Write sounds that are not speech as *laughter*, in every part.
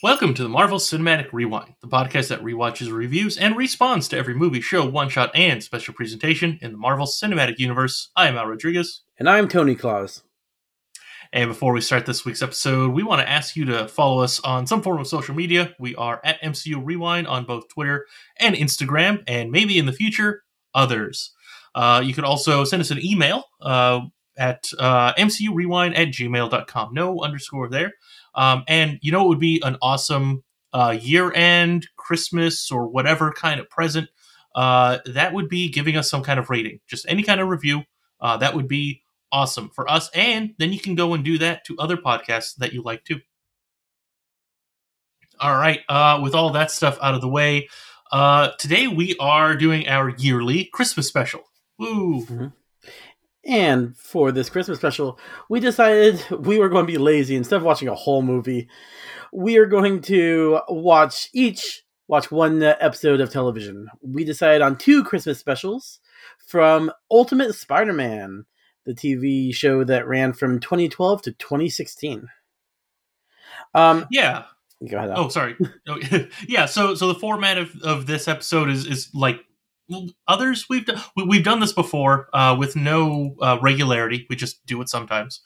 Welcome to the Marvel Cinematic Rewind, the podcast that rewatches, reviews, and responds to every movie, show, one shot, and special presentation in the Marvel Cinematic Universe. I am Al Rodriguez. And I'm Tony Claus. And before we start this week's episode, we want to ask you to follow us on some form of social media. We are at MCU Rewind on both Twitter and Instagram, and maybe in the future, others. Uh, you could also send us an email uh, at uh, mcurewind at gmail.com. No underscore there. Um, and you know, it would be an awesome uh, year end, Christmas, or whatever kind of present. Uh, that would be giving us some kind of rating, just any kind of review. Uh, that would be awesome for us. And then you can go and do that to other podcasts that you like too. All right. Uh, with all that stuff out of the way, uh, today we are doing our yearly Christmas special. Woo! Mm-hmm. And for this Christmas special, we decided we were going to be lazy. Instead of watching a whole movie, we are going to watch each watch one episode of television. We decided on two Christmas specials from Ultimate Spider-Man, the TV show that ran from 2012 to 2016. Um, yeah. Go ahead. Oh, sorry. *laughs* *laughs* Yeah. So, so the format of, of this episode is is like others we've done we've done this before uh, with no uh, regularity. We just do it sometimes.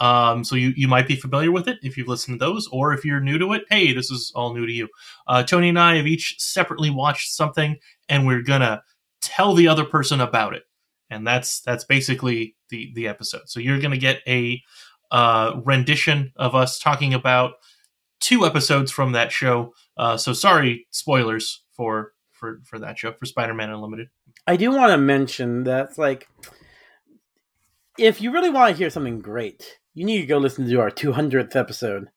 Um, so you you might be familiar with it if you've listened to those, or if you're new to it, hey, this is all new to you. Uh, Tony and I have each separately watched something, and we're gonna tell the other person about it, and that's that's basically the the episode. So you're gonna get a uh, rendition of us talking about two episodes from that show. Uh, so sorry, spoilers for for for that show for Spider-Man Unlimited. I do want to mention that like if you really want to hear something great, you need to go listen to our 200th episode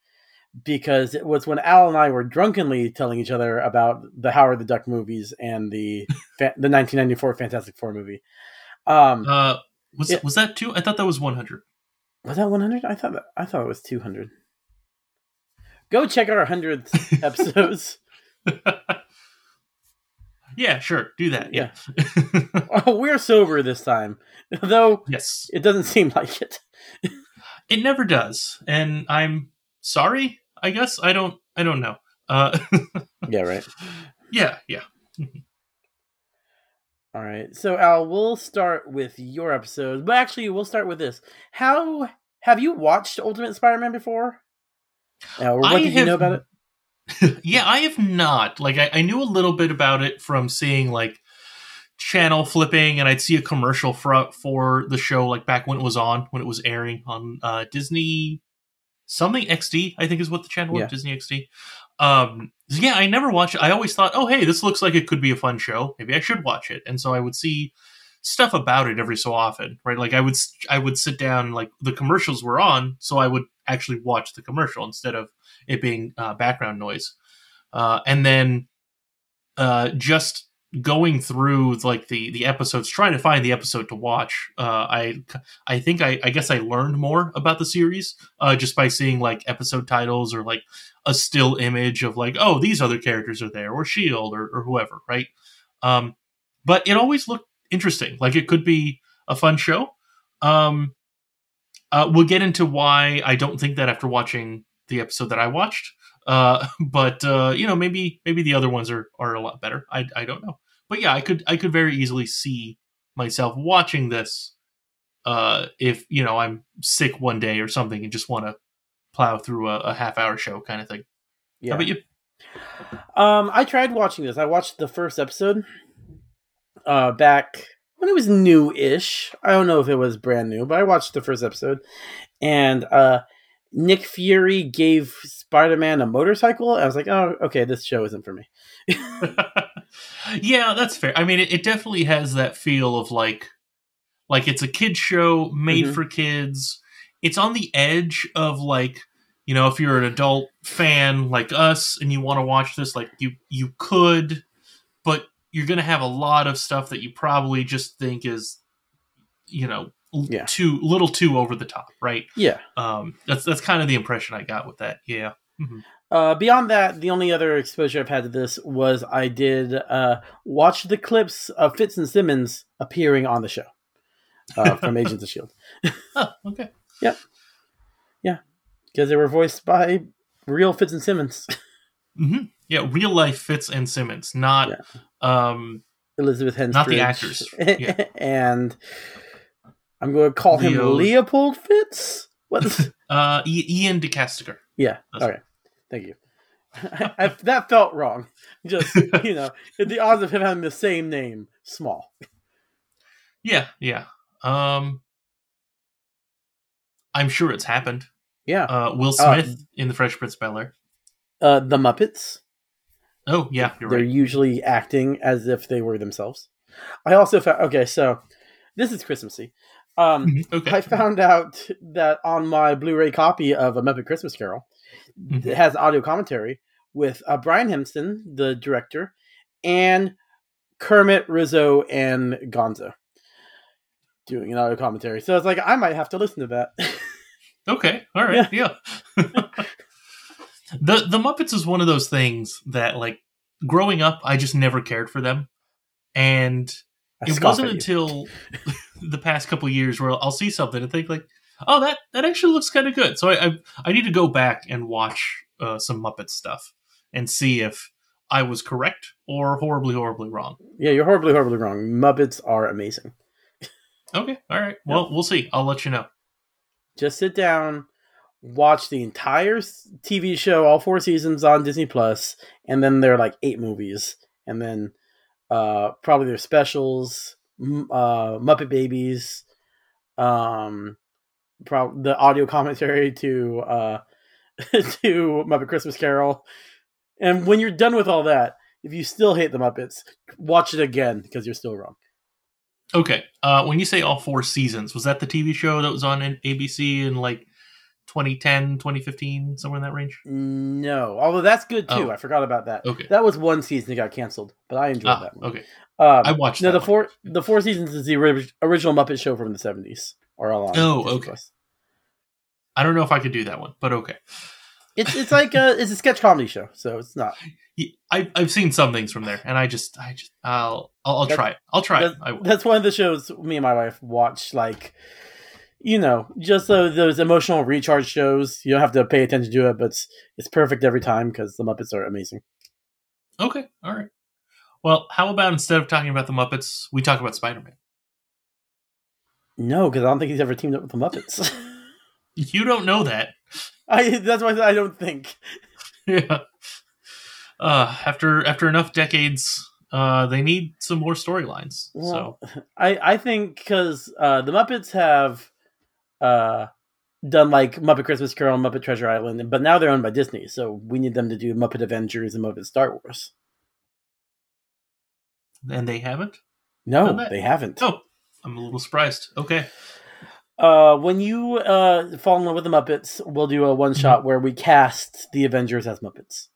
because it was when Al and I were drunkenly telling each other about the Howard the Duck movies and the *laughs* the 1994 Fantastic Four movie. Um, uh, was it, was that two? I thought that was 100. Was that 100? I thought that, I thought it was 200. Go check out our 100th *laughs* episodes. *laughs* Yeah, sure. Do that. Yeah. oh, *laughs* we're sober this time. *laughs* Though yes. It doesn't seem like it. *laughs* it never does. And I'm sorry, I guess. I don't I don't know. Uh Yeah, right. Yeah, yeah. All right. So Al, we'll start with your episode. But actually, we'll start with this. How have you watched Ultimate Spider-Man before? Uh, what I did you know about it? Yeah, I have not. Like, I, I, knew a little bit about it from seeing like channel flipping, and I'd see a commercial for for the show like back when it was on, when it was airing on uh, Disney something XD, I think is what the channel yeah. was, Disney XD. Um, yeah, I never watched it. I always thought, oh, hey, this looks like it could be a fun show. Maybe I should watch it. And so I would see stuff about it every so often, right? Like I would I would sit down like the commercials were on, so I would actually watch the commercial instead of it being uh, background noise. Uh, and then uh, just going through like the the episodes, trying to find the episode to watch. Uh, I I think I, I guess I learned more about the series uh, just by seeing like episode titles or like a still image of like oh these other characters are there or Shield or, or whoever, right? Um, but it always looked interesting. Like it could be a fun show. Um, uh, we'll get into why I don't think that after watching the episode that I watched. Uh, *laughs* but uh, you know, maybe maybe the other ones are are a lot better. I I don't know. But yeah, I could I could very easily see myself watching this uh, if you know I'm sick one day or something and just want to plow through a, a, half hour show kind of thing. Yeah. How about you? Um, I tried watching this. I watched the first episode uh, back when it was new-ish. I don't know if it was brand new, but I watched the first episode, and uh, Nick Fury gave Spider Man a motorcycle. I was like, oh, okay, this show isn't for me. *laughs* yeah, that's fair. I mean, it, it, definitely has that feel of like, like it's a kid show made mm-hmm. for kids. It's on the edge of like, you know, if you're an adult fan like us and you want to watch this, like you you could, but you're gonna have a lot of stuff that you probably just think is, you know, yeah. too little too over the top, right? Yeah. Um, that's that's kind of the impression I got with that. Yeah. Mm-hmm. Uh, beyond that, the only other exposure I've had to this was I did uh, watch the clips of Fitz and Simmons appearing on the show uh, from *laughs* Agents of Shield. oh, okay. Yep. Yeah, because they were voiced by real Fitz and Simmons. *laughs* hmm Yeah, real life Fitz and Simmons, not um Elizabeth Henstridge. Not the actors, *laughs* yeah. and I'm going to call him Leopold Fitz. What's *laughs* uh I- Iain De Caestecker. yeah? That's- Okay, thank you. *laughs* I, that felt wrong. Just *laughs* you know, the odds of him having the same name small. Yeah, yeah. Um I'm sure it's happened. Yeah, Uh Will Uh, Smith in the Fresh Prince of Bel Air. uh, the Muppets. Oh yeah, you're They're right. usually acting as if they were themselves. I also found okay, so this is Christmassy. Um, Mhm, Okay. I found out that on my Blu-ray copy of A Muppet Christmas Carol, Mhm. it has audio commentary with uh, Brian Henson, the director, and Kermit, Rizzo, and Gonzo doing an audio commentary. So it's like I might have to listen to that. *laughs* Okay, all right, yeah. *laughs* the the Muppets is one of those things that like growing up, I just never cared for them, and I it wasn't until *laughs* the past couple years where I'll see something and think like, oh, that that actually looks kind of good. So I, I I need to go back and watch uh, some Muppet stuff and see if I was correct or horribly horribly wrong. yeah, you're horribly, horribly wrong. Muppets are amazing. Okay, all right. Well, we'll see. I'll let you know. just sit down, watch the entire TV show, all four seasons on Disney Plus, and then there are like eight movies, and then uh, probably their specials, uh, Muppet Babies, um, prob- the audio commentary to uh, *laughs* to Muppet Christmas Carol, and when you're done with all that, if you still hate the Muppets, watch it again because you're still wrong. Okay. Uh, when you say all four seasons, was that the TV show that was on ABC in like 2010, 2015, somewhere in that range? No, although that's good too. Oh. I forgot about that. Okay. That was one season that got canceled, but I enjoyed Ah, that one. okay. Um, I watched no, the one. four the four seasons is the ori- original Muppet Show from the seventies or all on. Oh, okay. Plus. I don't know if I could do that one, but okay. It's it's like a it's a sketch comedy show, so it's not. I I've seen some things from there, and I just, I just, I'll, I'll, I'll try it. I'll try it. That's, I will. that's one of the shows me and my wife watch. Like, you know, just those, those emotional recharge shows. You don't have to pay attention to it, but it's, it's perfect every time because the Muppets are amazing. Okay. All right. Well, how about instead of talking about the Muppets, we talk about Spider Man? No, because I don't think he's ever teamed up with the Muppets. *laughs* You don't know that. I that's why I don't think. *laughs* yeah. Uh, after after enough decades, uh, they need some more storylines. Well, so *laughs* I I think because uh, the Muppets have uh, done like Muppet Christmas Carol, and Muppet Treasure Island, but now they're owned by Disney, so we need them to do Muppet Avengers and Muppet Star Wars. and they haven't. No, they haven't. Oh, I'm a little surprised. Okay. Uh, when you uh, fall in love with the Muppets, we'll do a one shot where we cast the Avengers as Muppets.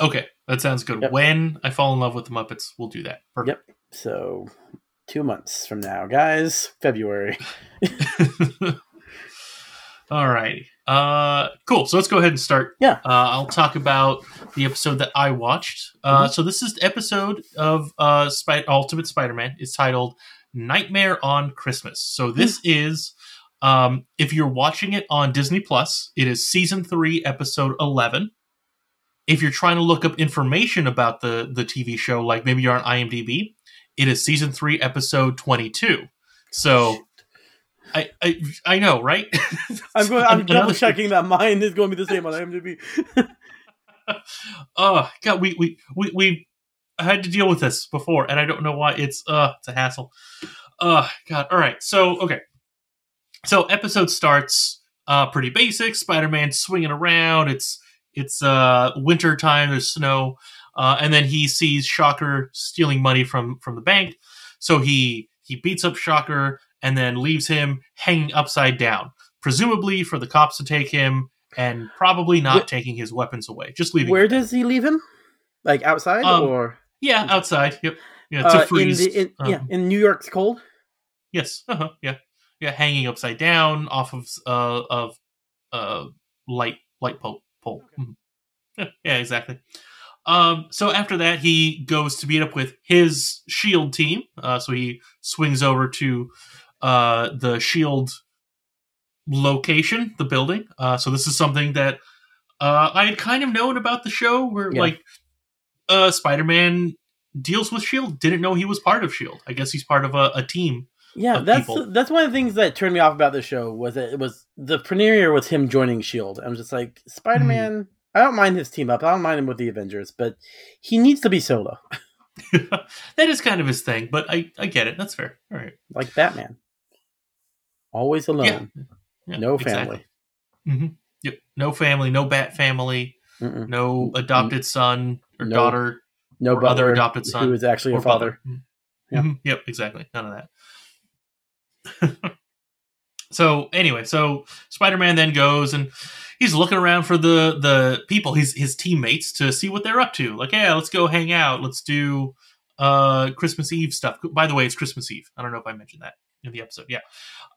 Okay, that sounds good. Yep. When I fall in love with the Muppets, we'll do that. Perfect. So two months from now, guys, February. *laughs* *laughs* All righty. Uh, cool. So let's go ahead and start. Yeah. Uh, I'll talk about the episode that I watched. Uh, Mm-hmm. So this is the episode of uh, Spy- Ultimate Spider-Man. It's titled Nightmare on Christmas. So this Mm. is, um, if you're watching it on Disney Plus, it is season three, episode eleven. If you're trying to look up information about the the TV show, like maybe you're on IMDb, it is season three, episode twenty-two. So. I, I I know, right? *laughs* I'm going. I'm *laughs* double checking that mine is going to be the same on IMDb. *laughs* oh god we we we we had to deal with this before and i don't know why it's uh it's a hassle uh god all right so okay so episode starts uh pretty basic spider-man swinging around it's it's uh winter time there's snow uh and then he sees shocker stealing money from from the bank so he he beats up shocker and then leaves him hanging upside down presumably for the cops to take him and probably not Wh- taking his weapons away just leaving Where does he leave him? Like outside Um, or Yeah, outside. Yep. Yeah, to uh, in freeze. the in, um, yeah in New York's cold? Yes. Uh-huh. Yeah. Yeah. Hanging upside down off of uh of uh light light pole pole. Mhm. Yeah, yeah, exactly. Um. So after that, he goes to meet up with his Shield team. Uh. So he swings over to uh the Shield location, the building. Uh. So this is something that uh, I had kind of known about the show where Yeah. like uh, Spider-Man deals with Shield. Didn't know he was part of Shield. I guess he's part of a, a team. Yeah, that's people. that's one of the things that turned me off about the show was that it was the premiere was him joining Shield. I'm just like Spider Man. Hmm. I don't mind his team up. I don't mind him with the Avengers, but he needs to be solo, *laughs* that is kind of his thing, but I I get it. That's fair. All right. like Batman. Always alone, Yeah, no exactly. family. hmm Yep. No family, no Bat family, Mm-mm. no adopted son or No daughter No or other adopted son who is actually a father. brother. Yeah. Mhm. Yep, exactly. None of that. *laughs* so anyway, so Spider-Man then goes and he's looking around for the the people, his his teammates, to see what they're up to. Like, yeah, let's go hang out. Let's do uh Christmas Eve stuff. By the way, it's Christmas Eve. I don't know if I mentioned that in the episode. Yeah.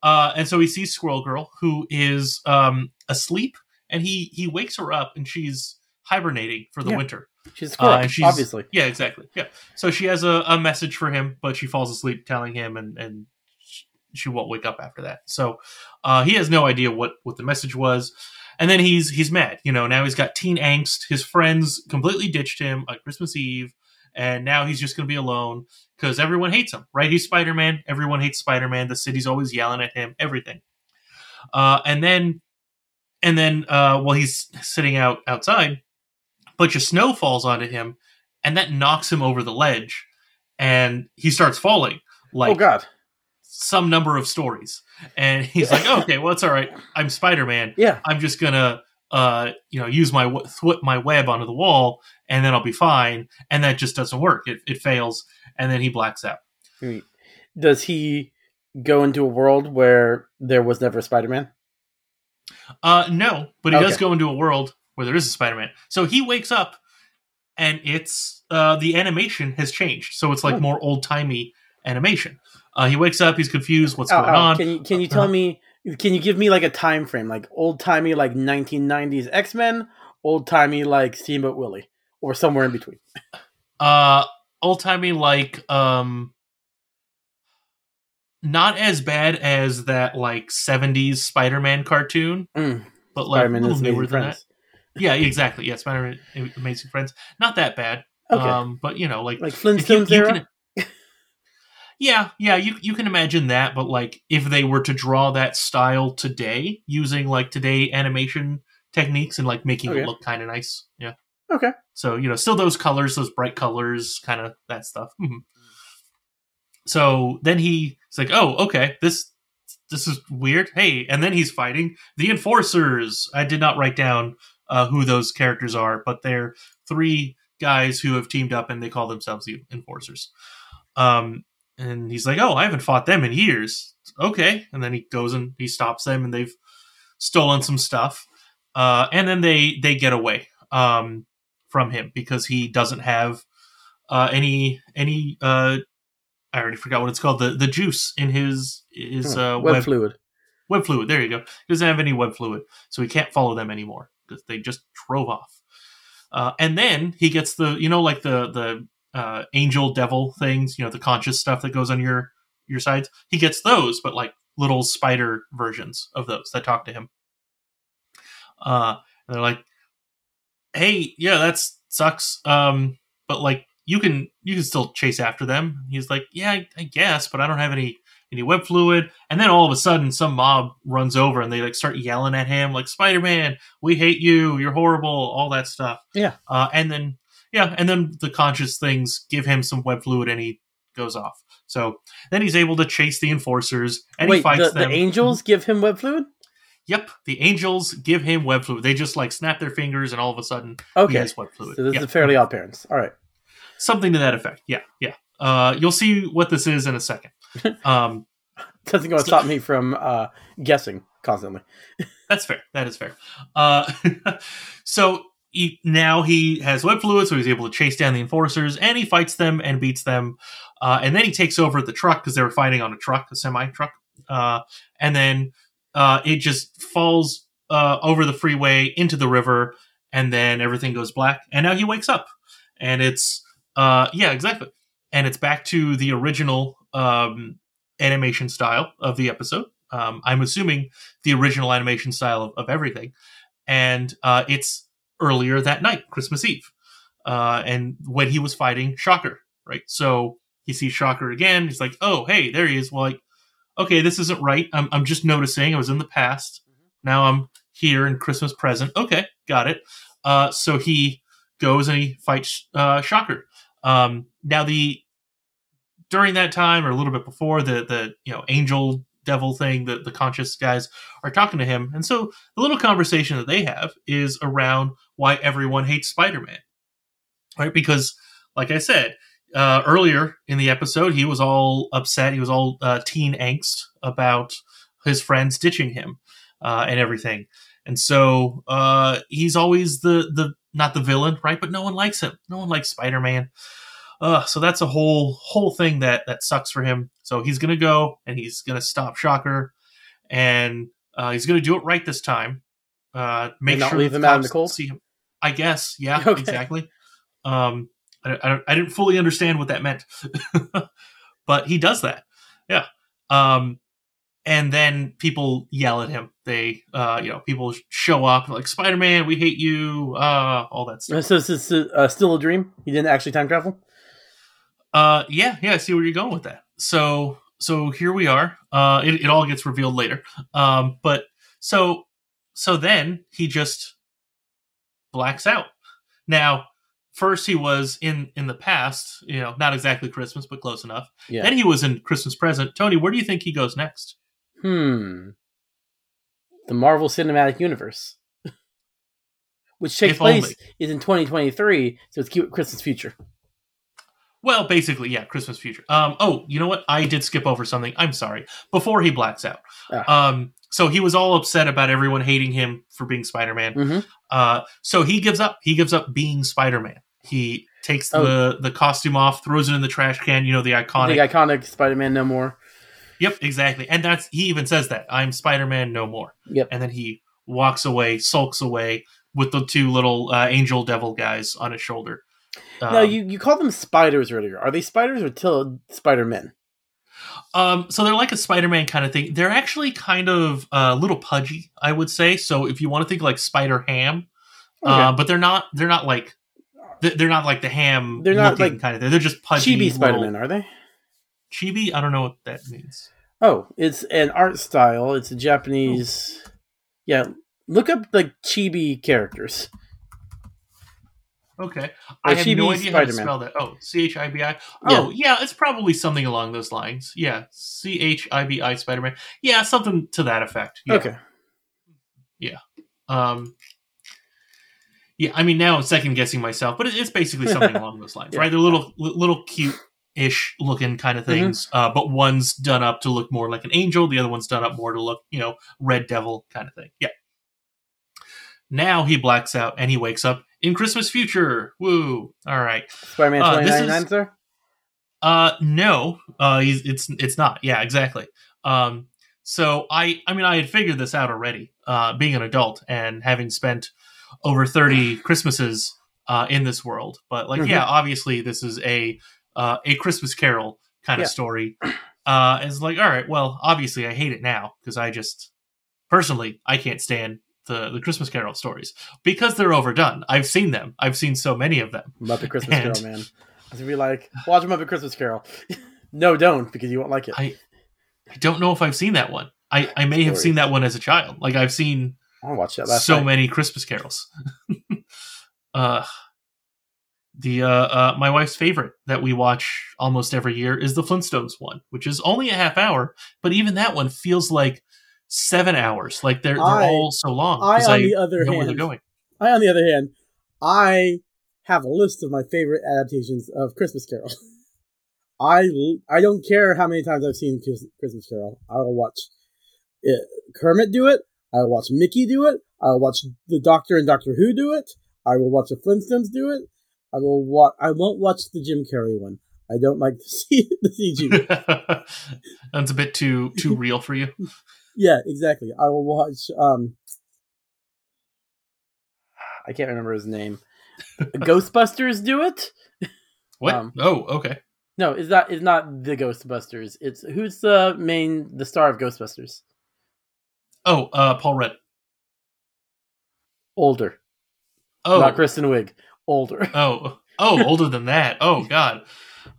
Uh, and so he sees Squirrel Girl, who is um asleep, and he he wakes her up, and she's hibernating for the Yeah. winter. She's squirrel, Uh, she's- obviously. Yeah, exactly. Yeah. So she has a, a message for him, but she falls asleep telling him, and and sh- she won't wake up after that. So uh, he has no idea what what the message was, and then he's he's mad. You know, now he's got teen angst. His friends completely ditched him on Christmas Eve, and now he's just going to be alone because everyone hates him. Right? He's Spider Man. Everyone hates Spider Man. The city's always yelling at him. Everything. Uh, and then and then uh, while he's sitting out outside a bunch of snow falls onto him and that knocks him over the ledge and he starts falling like oh God, some number of stories and he's like *laughs* okay well it's all right i'm spider-man yeah. i'm just gonna uh you know use my thwip my web onto the wall and then i'll be fine and that just doesn't work it, it fails and then he blacks out Does he go into a world where there was never Spider Man? Uh, no, but he does go into a world where there is a Spider-Man. So he wakes up, and it's uh, the animation has changed. So it's like Oh. more old timey animation. Uh, he wakes up, he's confused, what's Oh, going oh, on? Can you can you tell Uh-huh. me? Can you give me like a time frame, like old timey, like 1990s X Men, old timey like Steamboat Willie, or somewhere in between? *laughs* Uh, old timey like um, not as bad as that like '70s Spider-Man cartoon, Mm, but like Spider-Man little newer than Friends. that. Yeah, exactly. Yeah, Spider-Man, Amazing Friends, not that bad. Okay, Um, but you know, like like if you- Flintstones you era. can- yeah, yeah, you you can imagine that, but like if they were to draw that style today using like today animation techniques and like making Okay. it look kind of nice, yeah. Okay. So you know, still those colors, those bright colors, kind of that stuff. Mhm. So then he's like, "Oh, okay, this this is weird." Hey, and then he's fighting the enforcers. I did not write down uh, who those characters are, but they're three guys who have teamed up and they call themselves the enforcers. Um, and he's like, "Oh, I haven't fought them in years." Okay, and then he goes and he stops them, and they've stolen some stuff. Uh, and then they they get away um, from him because he doesn't have uh, any any. Uh, I already forgot what it's called. The the juice in his his uh, web, web fluid. web fluid. There you go. He doesn't have any web fluid, so he can't follow them anymore because they just drove off. Uh, and then he gets the you know like the the uh, angel devil things, you know the conscious stuff that goes on your your sides. He gets those, but like little spider versions of those that talk to him. Uh, and they're like, "Hey, yeah, that sucks. Um, but like you can you can still chase after them." He's like, "Yeah, I, I guess, but I don't have any any web fluid." And then all of a sudden, some mob runs over and they like start yelling at him, like "Spider Man, we hate you. You're horrible." All that stuff. Yeah. Uh, and then yeah, and then the conscious things give him some web fluid, and he goes off. So then he's able to chase the enforcers, and he Wait, fights the, them. the angels give him web fluid. Yep, the angels give him web fluid. They just like snap their fingers, and all of a sudden Okay, he has web fluid. so this Yeah. is Fairly OddParents. All right. something to that effect. Yeah, yeah. Uh, you'll see what this is in a second. *laughs* Um, Doesn't going to stop me from uh, guessing constantly. that's fair. That is fair. Uh, *laughs* so he, now he has web fluid, so he's able to chase down the enforcers, and he fights them and beats them. Uh, and then he takes over the truck because they were fighting on a truck, a semi truck. Uh, and then uh, it just falls uh, over the freeway into the river, and then everything goes black. And now he wakes up, and it's uh, yeah, exactly. And it's back to the original um, animation style of the episode. Um, I'm assuming the original animation style of, of everything, and uh, it's earlier that night, Christmas Eve, uh, and when he was fighting Shocker, right? So he sees Shocker again. He's like, "Oh, hey, there he is." Well, like, okay, this isn't right. I'm I'm just noticing. I was in the past. Now I'm here in Christmas present. Okay, got it. Uh, so he goes and he fights uh, Shocker. Um, now the during that time or a little bit before the the you know angel devil thing that the conscious guys are talking to him. And so the little conversation that they have is around why everyone hates spider-man. Right? Because like i said uh, earlier in the episode he was all upset he was all uh, teen angst about his friends ditching him uh, and everything. And so uh, he's always the the not the villain right? But no one likes him. No one likes spider-man uh, so that's a whole whole thing that that sucks for him. So he's gonna go and he's gonna stop Shocker, and uh, he's gonna do it right this time. Uh, make And not sure leave him out in the cold? See him. I guess, yeah, *laughs* Okay. exactly. Um, I, I, I didn't fully understand what that meant, *laughs* but he does that. Yeah. Um, and then people yell at him. They, uh, you know, people show up like Spider Man, we hate you, uh, all that stuff. So this is uh, still a dream. He didn't actually time travel. Uh, yeah, yeah. I see where you're going with that. So, so here we are. Uh, it, it all gets revealed later. Um, but so, so then he just blacks out. Now, first he was in in the past. You know, not exactly Christmas, but close enough. Yeah. Then he was in Christmas present. Tony, where do you think he goes next? Hmm. The Marvel Cinematic Universe, *laughs* which takes If place only. is in 2023, so it's cute Christmas future. Well, basically, yeah, Christmas future. Um, oh, you know what? I did skip over something. I'm sorry. Before he blacks out. Ah. Um, so he was all upset about everyone hating him for being Spider-Man. Mm-hmm. Uh, so he gives up. He gives up being Spider-Man. He takes Oh. the the costume off, throws it in the trash can. You know the iconic. The iconic Spider-Man no more. Yep, exactly. And that's he even says that I'm Spider-Man no more. Yep. And then he walks away, sulks away with the two little uh, angel devil guys on his shoulder. Now Um, you you called them spiders earlier. Are they spiders or till Spider-Men? Um, so they're like a Spider-Man kind of thing. They're actually kind of a uh, little pudgy, I would say. So if you want to think like Spider Ham, uh, but they're not. They're not like. They're not like the ham. They're not like kind of. They're just pudgy. Chibi Spider-Man, are they? Chibi. I don't know what that means. Oh, it's an art style. It's a Japanese. Yeah, look up like chibi characters. Okay, I have no idea how to spell that. Oh, C H I B I. Oh, yeah. it's probably something along those lines. Yeah, C H I B I Spider Man. Yeah, something to that effect. Yeah. Okay. Yeah. Um, yeah, I mean now I'm second guessing myself, but it's basically *laughs* something along those lines, Yeah. right? They're little, little cute-ish looking kind of things, uh, but one's done up to look more like an angel, the other one's done up more to look, you know, red devil kind of thing. Yeah. Now he blacks out and he wakes up in Christmas future. Woo! All right. Spider-Man Uh, this 2099, is- sir. Uh, no, uh, he's, it's it's not. Yeah, exactly. Um, so I I mean I had figured this out already. Uh, being an adult and having spent over thirty Christmases uh, in this world, but like Mhm. yeah, obviously this is a uh, a Christmas Carol kind Yeah. of story. Uh, it's like all right, well, obviously I hate it now because I just personally I can't stand the the Christmas Carol stories because they're overdone. I've seen them. I've seen so many of them. Muppet Christmas *laughs* And- Carol, man. I was be like, watch them up Muppet Christmas Carol. *laughs* no, don't because you won't like it. I I don't know if I've seen that one. I, I may have seen that one as a child. Like I've seen I watched that so night. many Christmas carols. *laughs* uh the uh, uh my wife's favorite that we watch almost every year is the Flintstones one, which is only a half hour, but even that one feels like seven hours. Like they're they're I- all so long. I, on the other know where they're hand, going. I, on the other hand, I have a list of my favorite adaptations of Christmas Carol. *laughs* I I don't care how many times I've seen Christmas Carol. I will watch it, Kermit do it. I will watch Mickey do it. I will watch the Doctor and Doctor Who do it. I will watch the Flintstones do it. I will watch. I won't watch the Jim Carrey one. I don't like *laughs* the, C- the CG. *laughs* That's a bit too too real for you. Yeah, exactly. I will watch. Um, *sighs* I can't remember his name. *laughs* Ghostbusters do it. What? Um, oh, okay. No, it's not. It's not the Ghostbusters. It's who's the main, the star of Ghostbusters? Oh, uh Paul Rudd. Older. Oh, Not Kristen Wiig. Older. *laughs* oh, oh, older than that. Oh God.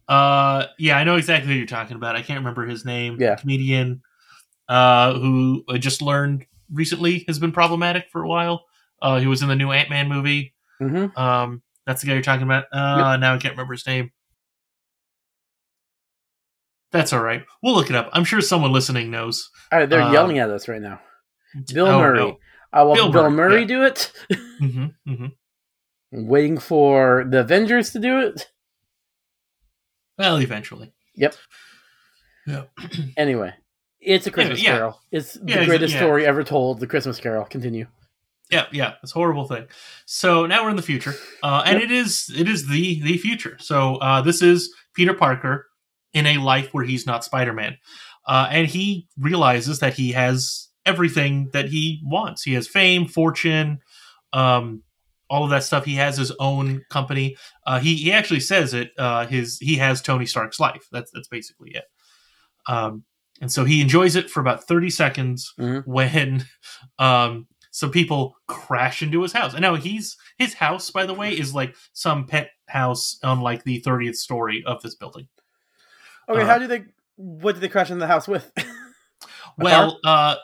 Uh, yeah, I know exactly who you're talking about. I can't remember his name. Yeah. comedian, uh, who I just learned recently has been problematic for a while. Uh, he was in the new Ant Man movie. hmm Um, that's the guy you're talking about. Uh, now I can't remember his name. That's all right. We'll look it up. I'm sure someone listening knows. All right, they're Uh, yelling at us right now. Bill Oh, Murray. no. I will Bill Bill, Murray, yeah. do it. *laughs* hmm hmm Waiting for the Avengers to do it. Well, eventually. Yep. Yeah. Anyway, it's a Christmas yeah. Carol. It's the Yeah, exa- greatest yeah. story ever told. The Christmas Carol. Continue. Yeah, yeah, it's a horrible thing. So now we're in the future, uh, and Yep. it is it is the the future. So uh, this is Peter Parker in a life where he's not Spider Man, uh, and he realizes that he has everything that he wants. He has fame, fortune, um, all of that stuff. He has his own company. Uh, he he actually says it. Uh, his he has Tony Stark's life. That's that's basically it. Um, and so he enjoys it for about thirty seconds Mhm. when um, some people crash into his house. And now he's his house, by the way, is like some pet house on like the thirtieth story of this building. Okay, Uh, how do they? What did they crash in the house with? *laughs* Well, uh,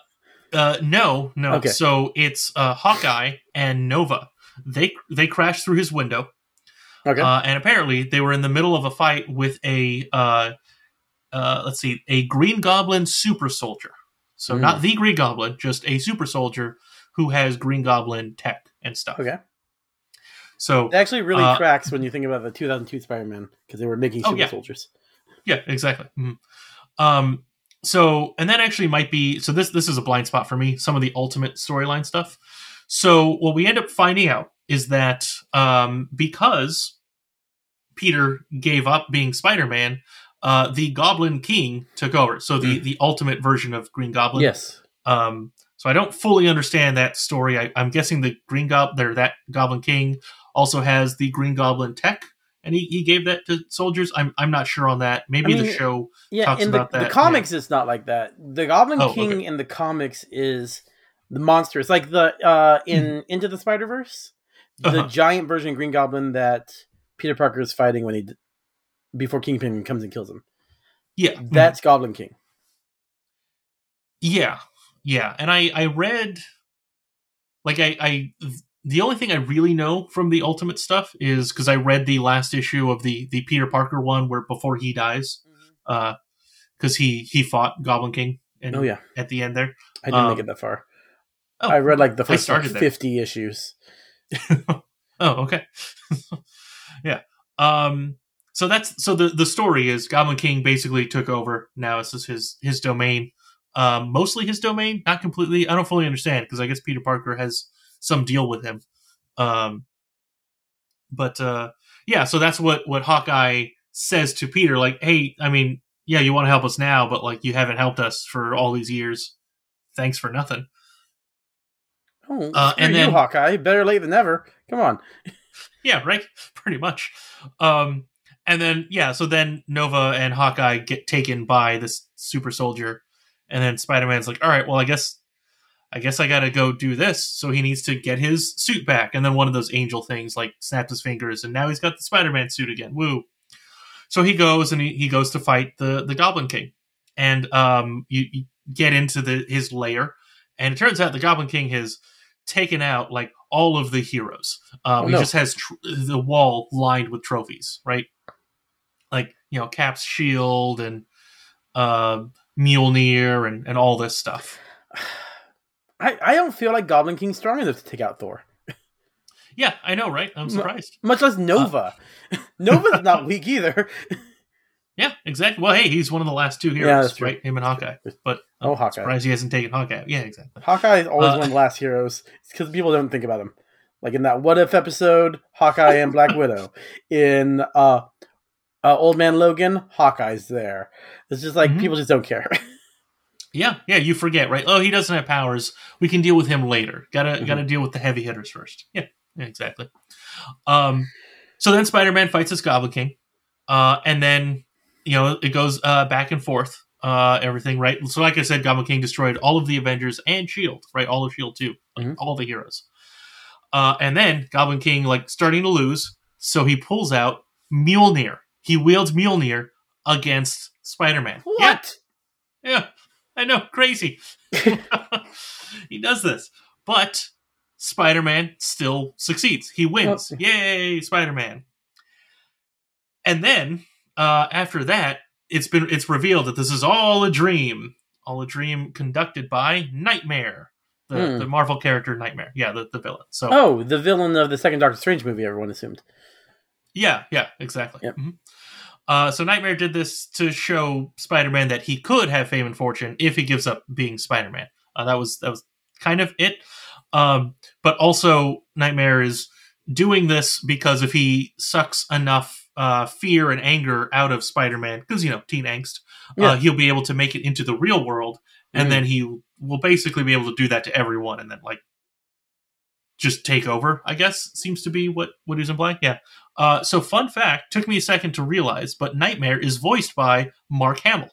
uh, no, no. Okay. So it's uh, Hawkeye and Nova. They they crashed through his window, okay. uh, and apparently they were in the middle of a fight with a uh, uh, let's see, a Green Goblin super soldier. So Hmm. not the Green Goblin, just a super soldier who has Green Goblin tech and stuff. okay. So It actually really uh, tracks when you think about the 2002 Spider-Man because they were making Oh, super yeah. soldiers. Yeah, exactly. Mhm. Um, so, and that actually might be so. This this is a blind spot for me. Some of the ultimate storyline stuff. So, what we end up finding out is that um, because Peter gave up being Spider Man, uh, the Goblin King took over. So the the ultimate version of Green Goblin. Yes. Um, so I don't fully understand that story. I, I'm guessing the Green Goblin, there that Goblin King also has the Green Goblin tech, and he, he gave that to soldiers. I'm I'm not sure on that. Maybe I the show. Yeah, talks in the, about the that, comics, it's not like that. The Goblin Oh, King okay. in the comics is the monster. It's like the uh, in Into the Spider Verse, the Uh-huh. giant version of Green Goblin that Peter Parker is fighting when he before Kingpin comes and kills him. Yeah, mhm. That's Goblin King. yeah, yeah. And I I read like I I the only thing I really know from the Ultimate stuff is because I read the last issue of the the Peter Parker one where before he dies, uh, because he he fought Goblin King. And Oh yeah, at the end there. I didn't make Um, it that far. Oh, I read like the first like, started there. fifty issues. *laughs* Oh, okay. *laughs* yeah. Um so that's so the the story is Goblin King basically took over. Now this is his his domain. Um mostly his domain, not completely. I don't fully understand because I guess Peter Parker has some deal with him. Um but uh yeah, so that's what what Hawkeye says to Peter like, "Hey, I mean, yeah, you want to help us now, but like you haven't helped us for all these years. Thanks for nothing." Oh, Uh, and you, then- Hawkeye. Better late than never. Come on. *laughs* Yeah, right. *laughs* Pretty much. Um, and then yeah, so then Nova and Hawkeye get taken by this super soldier, and then Spider Man's like, "All right, well, I guess, I guess I gotta go do this." So he needs to get his suit back, and then one of those angel things like snaps his fingers, and now he's got the Spider Man suit again. Woo! So he goes and he, he goes to fight the the Goblin King, and um, you, you get into the his lair, and it turns out the Goblin King has taken out like all of the heroes. Um, Oh, He just has tr- the wall lined with trophies, right? You know, Cap's shield and uh, Mjolnir and and all this stuff. *sighs* I, I don't feel like Goblin King's strong enough to take out Thor. Yeah, I know, right? I'm surprised. Much less Nova. *laughs* Nova's not weak either. *laughs* Yeah, exactly. Well, hey, he's one of the last two heroes, true. right? Him and Hawkeye. But Oh, Hawkeye. surprised he hasn't taken Hawkeye. Yeah, exactly. Hawkeye is always Uh, one of the last *laughs* heroes. Because people don't think about him. Like in that What If episode, Hawkeye and Black Widow. In uh, uh, Old Man Logan, Hawkeye's there. It's just like Mhm. people just don't care. *laughs* Yeah, yeah, you forget, right? Oh, he doesn't have powers. We can deal with him later. Gotta Mhm. gotta deal with the heavy hitters first. Yeah, yeah, exactly. Um, so then Spider Man fights this Goblin King, uh, and then you know it goes uh, back and forth. Uh, everything right. So, like I said, Goblin King destroyed all of the Avengers and Shield, right? All of Shield too, like Mhm. all the heroes. Uh, and then Goblin King like starting to lose, so he pulls out Mjolnir. He wields Mjolnir against Spider-Man. Yeah, What? yeah, I know, crazy. *laughs* he does this, but Spider-Man still succeeds. He wins. Yay, Spider-Man! And then uh, after that, it's been it's revealed that this is all a dream, all a dream conducted by Nightmare, the, Hmm. the Marvel character Nightmare. Yeah, the, the villain. So Oh, the villain of the second Doctor Strange movie. Everyone assumed. Yeah, yeah, exactly. Yep. Mhm. Uh, so Nightmare did this to show Spider-Man that he could have fame and fortune if he gives up being Spider-Man. Uh, that was that was kind of it. Um, but also Nightmare is doing this because if he sucks enough uh, fear and anger out of Spider-Man, because you know teen angst, Yeah. uh, he'll be able to make it into the real world, and Mhm. then he will basically be able to do that to everyone, and then like just take over. I guess seems to be what what he's implying. Yeah. Uh, so, fun fact took me a second to realize, but Nightmare is voiced by Mark Hamill.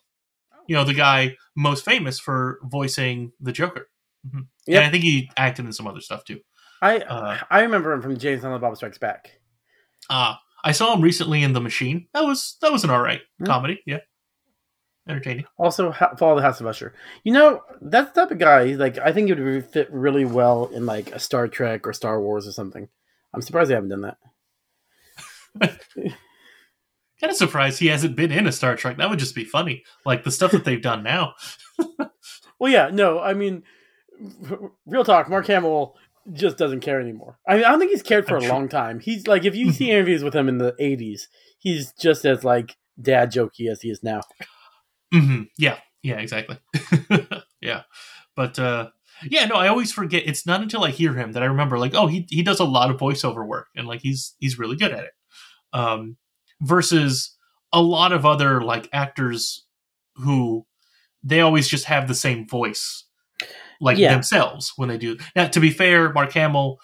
You know, the guy most famous for voicing the Joker. hmm Yep. And I think he acted in some other stuff too. I Uh, I remember him from Jay and Silent Bob Strikes Back. Uh, I saw him recently in The Machine. That was that was an all right Hmm. comedy. Yeah, entertaining. Also, ha- Fall of the House of Usher. You know, that's the type of guy. Like, I think it would fit really well in like a Star Trek or Star Wars or something. I'm surprised they haven't done that. *laughs* Kind of surprised he hasn't been in a Star Trek. That would just be funny. Like the stuff that they've done now. *laughs* Well, yeah, no, I mean, real talk. Mark Hamill just doesn't care anymore. I mean, I don't think he's cared for I'm a sure. long time. He's like, if you see *laughs* interviews with him in the '80s, he's just as like dad jokey as he is now. Hmm Yeah, yeah, exactly. *laughs* yeah, but uh, yeah, no, I always forget. It's not until I hear him that I remember, like, oh, he he does a lot of voiceover work, and like he's he's really good at it. Um, versus a lot of other like actors who they always just have the same voice, like Yeah. themselves when they do. Now, to be fair, Mark Hamill,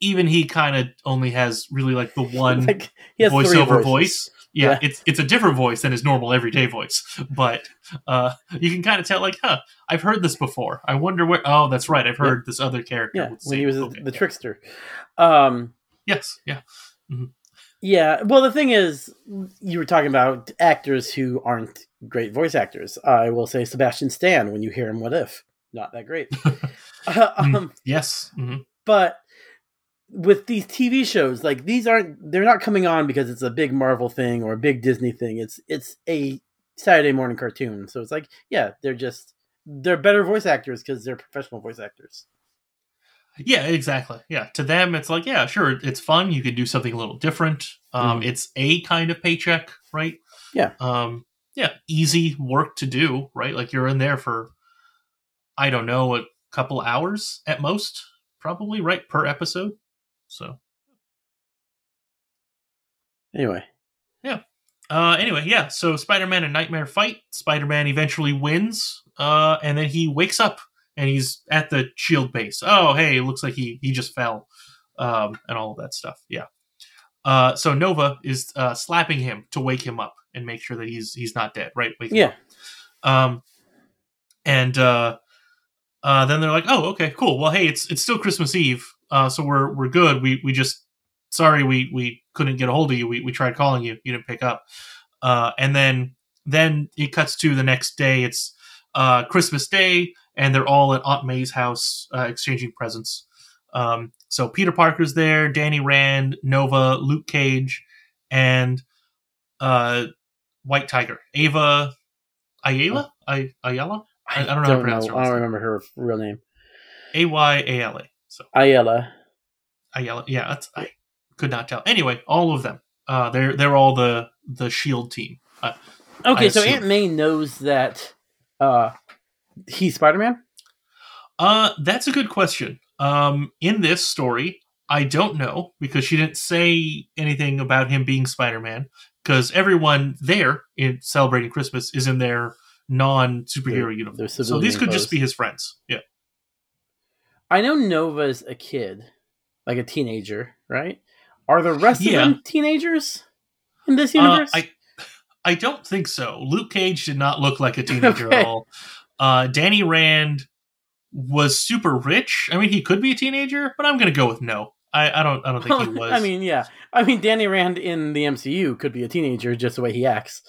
even he kind of only has really like the one *laughs* like he has three voiceover voice. Yeah, Yeah. it's it's a different voice than his normal everyday voice, but uh, you can kind of tell, like, huh, I've heard this before. I wonder where. Oh, that's right, I've heard this other character. Yeah, when he was okay, the yeah. trickster. Um, Yes, yeah, yeah. Well, the thing is, you were talking about actors who aren't great voice actors. I will say Sebastian Stan when you hear him. What if? Not that great. Uh, *laughs* *laughs* um, yes, hmm but with these TV shows, like these aren't they're not coming on because it's a big Marvel thing or a big Disney thing. It's it's a Saturday morning cartoon. So it's like, yeah, they're just they're better voice actors because they're professional voice actors. yeah, exactly. Yeah, to them, it's like, yeah, sure, it's fun. You could do something a little different. Um, Mhm. It's a kind of paycheck, right? Yeah. Um, yeah, easy work to do, right? Like you're in there for, I don't know, a couple hours at most, probably, right, per episode. So, Anyway, yeah. uh, anyway, yeah. So Spider-Man and Nightmare fight. Spider-Man eventually wins, uh, and then he wakes up and he's at the Shield base. Oh, hey, it looks like he he just fell, um, and all of that stuff. Yeah. Uh, so Nova is uh, slapping him to wake him up and make sure that he's he's not dead. Right? Wake him yeah, up. Um, and uh, uh, then they're like, "Oh, okay, cool. Well, hey, it's it's still Christmas Eve, uh, so we're we're good. We we just sorry we we couldn't get a hold of you. We we tried calling you, you didn't pick up. Uh, and then then it cuts to the next day. It's uh, Christmas Day, and they're all at Aunt May's house uh, exchanging presents. Um, so Peter Parker's there, Danny Rand, Nova, Luke Cage, and uh, White Tiger, Ava Ayala. I, Ayala. I- I don't know how to pronounce her I don't remember her real name. A Y A L A. So Ayala. Ayala. Yeah, that's, I could not tell. Anyway, all of them. Uh, they're they're all the the Shield team. Uh, Okay, so. Aunt May knows that uh, he's Spider Man. uh, that's a good question. Um, in this story, I don't know because she didn't say anything about him being Spider Man. Because everyone there in celebrating Christmas is in their non superhero uniform. So these could just be his friends. Yeah. I know Nova's a kid, like a teenager, right? Are the rest Yeah. of them teenagers in this Uh, universe? I I don't think so. Luke Cage did not look like a teenager Okay. at all. Uh, Danny Rand was super rich. I mean, he could be a teenager, but I'm going to go with no. I, I don't. I don't think he *laughs* was. I mean, yeah. I mean, Danny Rand in the MCU could be a teenager just the way he acts.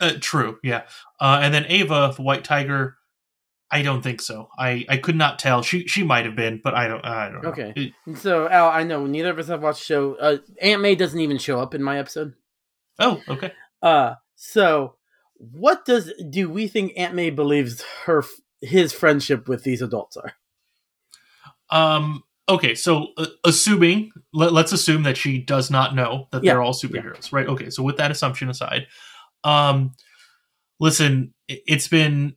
Uh, true. Yeah. Uh, and then Ava, the White Tiger. I don't think so. I, I could not tell. She she might have been, but I don't. I don't know. Okay. It- So, Al, I know neither of us have watched the show. Uh, Aunt May doesn't even show up in my episode. oh, okay. Uh, so what does do we think Aunt May believes her his friendship with these adults are? Um. Okay. So, uh, assuming let, let's assume that she does not know that Yeah, they're all superheroes, right? Okay. So, with that assumption aside, um, listen, it, it's been,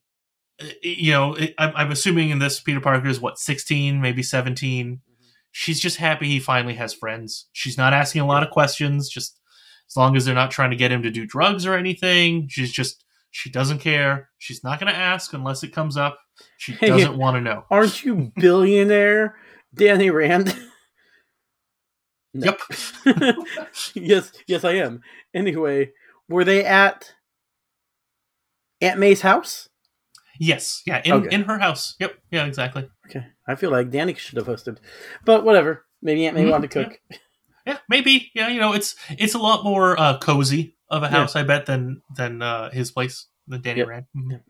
Uh, you know, it, I'm, I'm assuming in this Peter Parker is what 16, maybe 17. Mm-hmm. She's just happy he finally has friends. She's not asking a lot of questions. Just as long as they're not trying to get him to do drugs or anything, she's just she doesn't care. She's not going to ask unless it comes up. She Hey, doesn't want to know. Aren't you billionaire Danny Rand? Yep. *laughs* yes, yes, I am. Anyway, were they at Aunt May's house? Yes. Yeah. In, Okay. in her house. Yep. Yeah. Exactly. Okay, I feel like Danny should have hosted, but whatever. Maybe Aunt May Mhm, wanted to cook. Yeah. Maybe. Yeah. You know, it's it's a lot more uh, cozy of a Yeah. house, I bet, than than uh, his place, than Danny Yep. Rand. Mhm.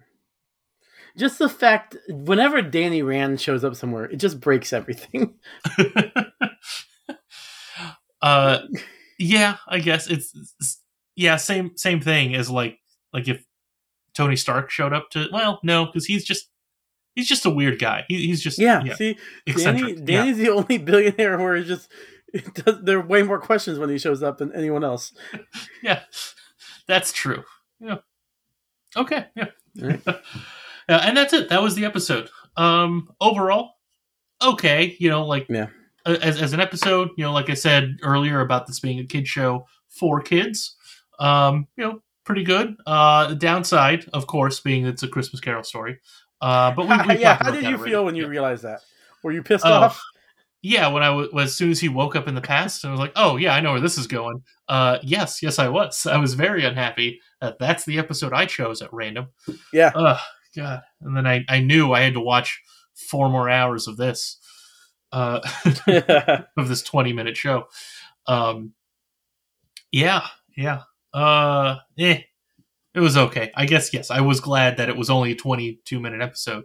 Just the fact, whenever Danny Rand shows up somewhere, it just breaks everything. *laughs* *laughs* uh, yeah. I guess it's, it's yeah. Same same thing as like like if Tony Stark showed up to well, no, because he's just he's just a weird guy. He, he's just Yeah, yeah see, eccentric. Danny, yeah. Danny's the only *laughs* billionaire where it just it does, there are way more questions when he shows up than anyone else. *laughs* yeah, that's true. Yeah. Okay. Yeah. Alright. *laughs* yeah. And that's it. That was the episode. Um. Overall, okay. You know, like Yeah. as as an episode, you know, like I said earlier about this being a kid show for kids. Um. You know, pretty good. Uh. The downside, of course, being it's a Christmas Carol story. Uh. But we, *laughs* we yeah, how did you already. feel when you Yeah. realized that? Were you pissed Oh, off? Yeah, when I w- as soon as he woke up in the past, I was like, "Oh yeah, I know where this is going." Uh, yes, yes, I was. I was very unhappy that that's the episode I chose at random. Yeah. Ugh, God. And then I, I knew I had to watch four more hours of this, uh, *laughs* *laughs* of this twenty minute show. Um, yeah, yeah. Uh, eh, it was okay. I guess yes. I was glad that it was only a twenty two minute episode,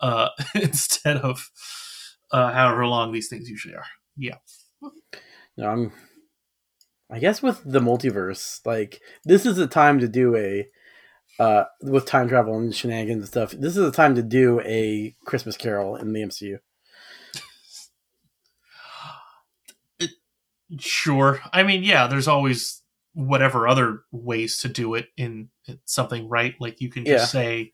uh, *laughs* instead of uh, however long these things usually are. Yeah. no, I'm. I guess with the multiverse, like this is a time to do a, uh, with time travel and shenanigans and stuff. This is a time to do a Christmas Carol in the MCU. Sure. I mean, yeah, there's always whatever other ways to do it in in something, right? Like you can just Yeah. say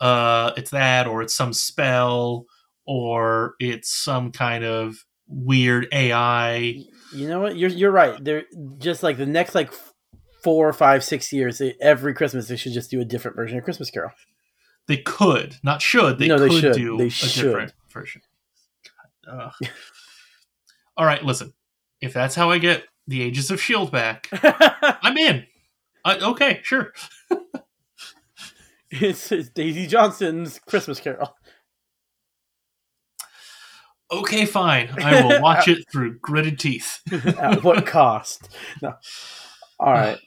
uh it's that or it's some spell or it's some kind of weird AI. You know what? You're you're right. They're just like the next like four, five, six years. Every Christmas they should just do a different version of Christmas Carol. They could, not should. They No, they could should. do They a should. different version. *laughs* All right, listen. If that's how I get the Agents of Shield back, *laughs* *laughs* I'm in. Uh, okay, sure. *laughs* it's, it's Daisy Johnson's Christmas Carol. Okay, fine. I will watch it through gritted teeth. At what cost? No. All right.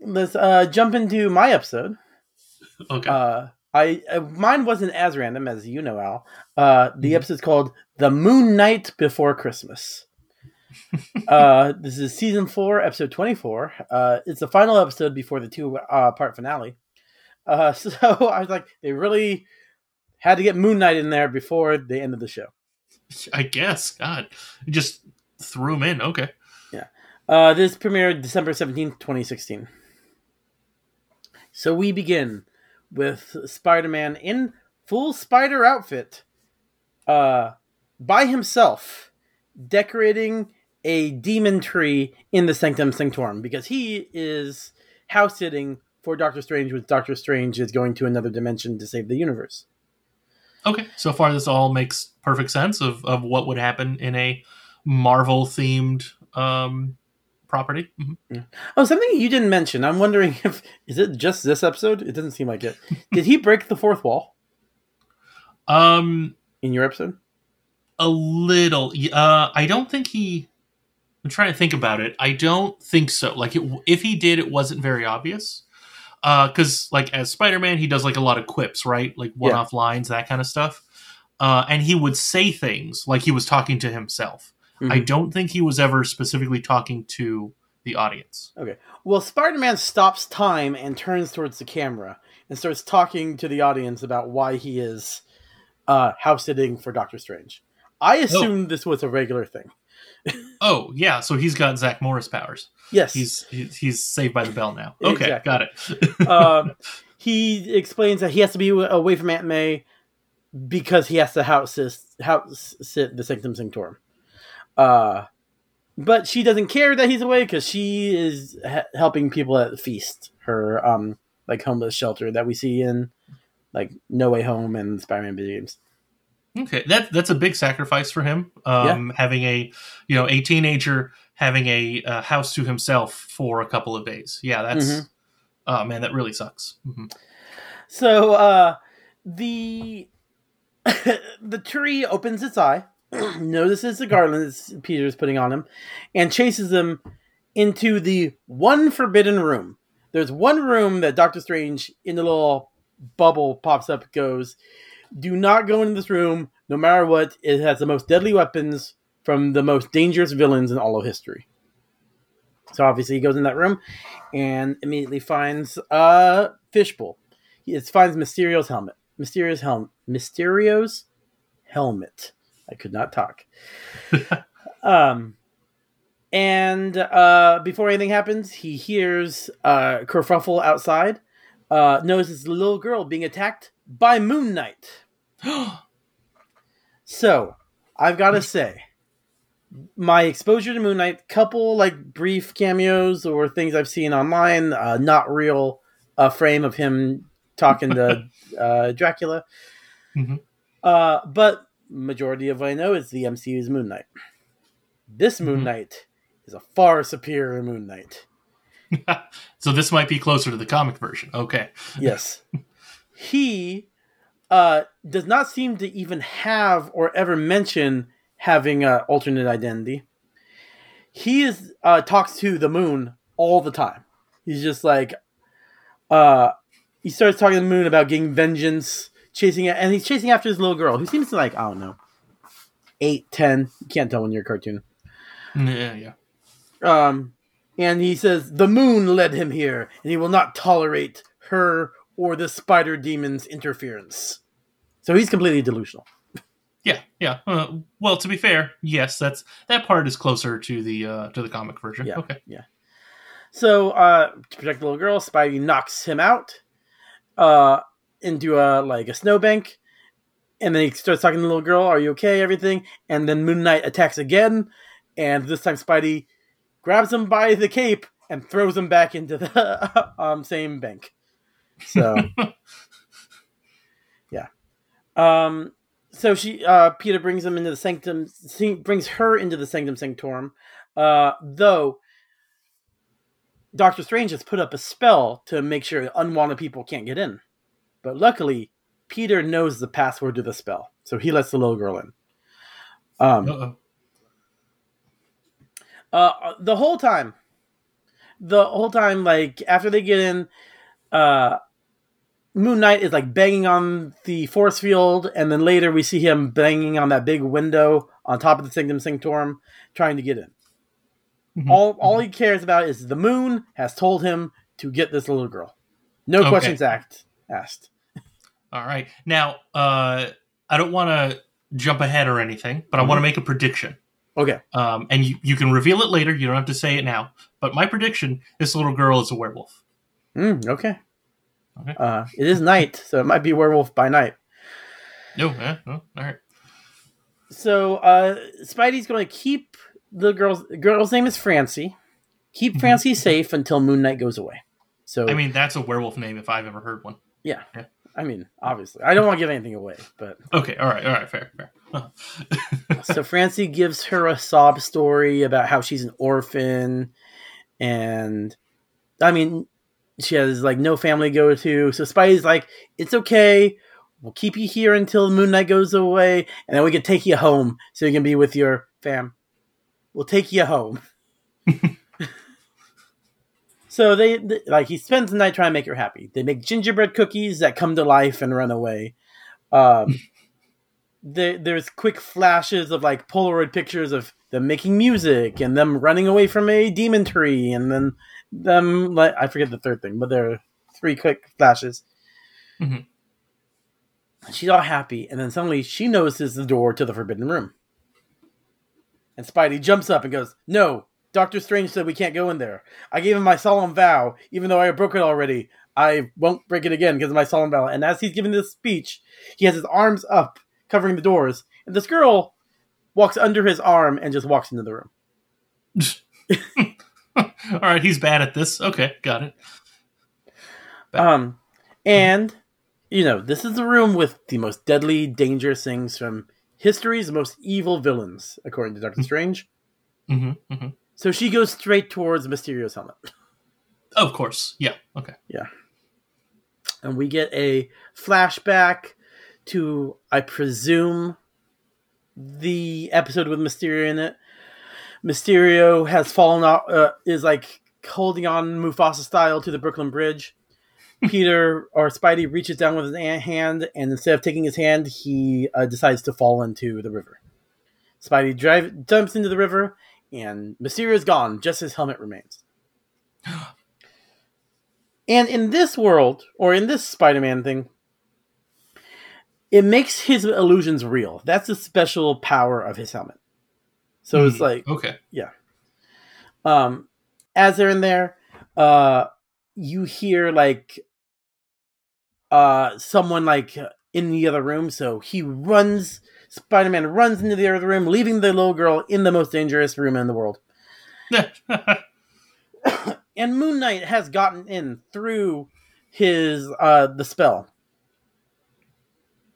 Let's uh, jump into my episode. Okay. Uh, I uh, mine wasn't as random as you know, Al. Uh, the Mhm. episode's called "The Moon Knight Before Christmas." Uh, this is season four, episode twenty-four. Uh, it's the final episode before the two-part finale. Uh, *laughs* so I was like, they really had to get Moon Knight in there before the end of the show. I guess. God, you just threw him in. Okay. Uh, this premiered December 17th, 2016. So we begin with Spider Man in full spider outfit, uh, by himself, decorating a demon tree in the Sanctum Sanctorum because he is house sitting for Doctor Strange, with Doctor Strange is going to another dimension to save the universe. Okay. So far, this all makes perfect sense of, of what would happen in a Marvel themed um, property. Mhm. Oh, something you didn't mention. I'm wondering *laughs* if is it just this episode? It doesn't seem like it. *laughs* Did he break the fourth wall? Um, in your episode? A little. Uh, I don't think he. I'm trying to think about it. I don't think so. Like, it, if he did, it wasn't very obvious. Because, like, as Spider Man, he does like a lot of quips, right? Like one off lines, that kind of stuff. Uh, and he would say things like he was talking to himself. Mm-hmm. I don't think he was ever specifically talking to the audience. Okay. Well, Spider Man stops time and turns towards the camera and starts talking to the audience about why he is uh, house sitting for Doctor Strange. I oh. assumed oh. this was a regular thing. *laughs* oh yeah, so he's got Zach Morris powers. Yes, he's he's saved by the bell now. *laughs* Okay, exactly. got it. *laughs* um, he explains that he has to be away from Aunt May because he has to house house sit the Sanctum Sanctorum. Uh, but she doesn't care that he's away because she is ha- helping people at the feast, her um like homeless shelter that we see in like No Way Home and Spider-Man video games. Okay, that that's a big sacrifice for him. Um, yeah. having a you know a teenager having a, a, house to himself for a couple of days. Yeah, that's mm-hmm. oh man, that really sucks. Mm-hmm. So uh, the *laughs* the tree opens its eye *clears throat* notices the garland that Peter's putting on him, and chases them into the one forbidden room. There's one room that Doctor Strange in the little bubble pops up goes, Do not go into this room, no matter what. It has the most deadly weapons from the most dangerous villains in all of history. So obviously he goes in that room and immediately finds a fishbowl. He finds Mysterio's helmet. Mysterio's helmet. Mysterio's helmet. I could not talk. *laughs* um, and uh, before anything happens, he hears uh, kerfuffle outside. Uh, notices a little girl being attacked by Moon Knight. *gasps* so, I've got to say, my exposure to Moon Knight, couple like brief cameos or things I've seen online, uh, not real, a frame of him talking to *laughs* uh, Dracula. Mm-hmm. Uh, but majority of what I know is the MCU's Moon Knight. This Moon mm-hmm. Knight is a far superior Moon Knight. *laughs* so this might be closer to the comic version. Okay. yes. He uh, does not seem to even have or ever mention having an alternate identity. He is uh, talks to the moon all the time. He's just like, uh, he starts talking to the moon about getting vengeance chasing it, and he's chasing after this little girl who seems to like I don't know, eight, ten. You can't tell when you're a cartoon. Yeah, yeah. Um, and he says the moon led him here, and he will not tolerate her or the spider demon's interference. So he's completely delusional. *laughs* Yeah, yeah. Uh, well, to be fair, yes, that's that part is closer to the uh, to the comic version. Yeah, okay, yeah. So uh, to protect the little girl, Spidey knocks him out. Uh, into a like a snowbank, and then he starts talking to the little girl. Are you okay? Everything. And then Moon Knight attacks again, and this time Spidey grabs him by the cape and throws him back into the *laughs* um, same bank. So, *laughs* yeah. Um. So she, uh, Peter brings him into the sanctum, brings her into the sanctum sanctorum. Uh, though Doctor Strange has put up a spell to make sure unwanted people can't get in. But luckily, Peter knows the password to the spell, so he lets the little girl in. Um, uh, the whole time, the whole time, like after they get in, uh, Moon Knight is like banging on the force field, and then later we see him banging on that big window on top of the Sanctum Sanctorum, trying to get in. Mm-hmm. All all he cares about is the moon has told him to get this little girl. No okay. questions asked. Asked. All right. Now, uh, I don't want to jump ahead or anything, but mm-hmm. I want to make a prediction. Okay. Um, and you, you can reveal it later. You don't have to say it now. But my prediction: this little girl is a werewolf. Mm, okay. Okay. Uh, it is night, so it might be werewolf by night. No, yeah, no, all right. So uh, Spidey's going to keep the girl's girl's name is Francie. Keep mm-hmm. Francie safe until Moon Knight goes away. So I mean, that's a werewolf name if I've ever heard one. Yeah. yeah. I mean, obviously, I don't want to give anything away, but okay, all right, all right, fair, fair. *laughs* so Francie gives her a sob story about how she's an orphan, and I mean, she has like no family to go to. So Spidey's like, "It's okay, we'll keep you here until Moon Knight goes away, and then we can take you home so you can be with your fam. We'll take you home. *laughs* so they, they like he spends the night trying to make her happy. They make gingerbread cookies that come to life and run away. Um, there, there's quick flashes of like Polaroid pictures of them making music and them running away from a demon tree, and then them like I forget the third thing, but there are three quick flashes. Mhm. She's all happy, and then suddenly she notices the door to the forbidden room. And Spidey jumps up and goes, No, Doctor Strange said we can't go in there. I gave him my solemn vow, even though I broke it already. I won't break it again because of my solemn vow. And as he's giving this speech, he has his arms up, covering the doors, and this girl walks under his arm and just walks into the room. *laughs* All right, he's bad at this. Okay, got it. Um, and you know, this is the room with the most deadly, dangerous things from history's most evil villains, according to Doctor Strange. hmm hmm So she goes straight towards Mysterio's helmet, Of course. Yeah. Okay. Yeah. And we get a flashback to, I presume, the episode with Mysterio in it. Mysterio has fallen off, uh, is like holding on Mufasa style to the Brooklyn Bridge. *laughs* Peter or Spidey reaches down with his hand, and instead of taking his hand, he uh, decides to fall into the river. Spidey drive, jumps into the river, and Mysterio's gone. Just his helmet remains. *gasps* and in this world, or in this Spider-Man thing, it makes his illusions real. That's the special power of his helmet. So it's Hmm, like Okay. um as they're in there uh you hear like uh someone like in the other room so he runs spider-man runs into the other room leaving the little girl in the most dangerous room in the world *laughs* *coughs* and moon knight has gotten in through his uh the spell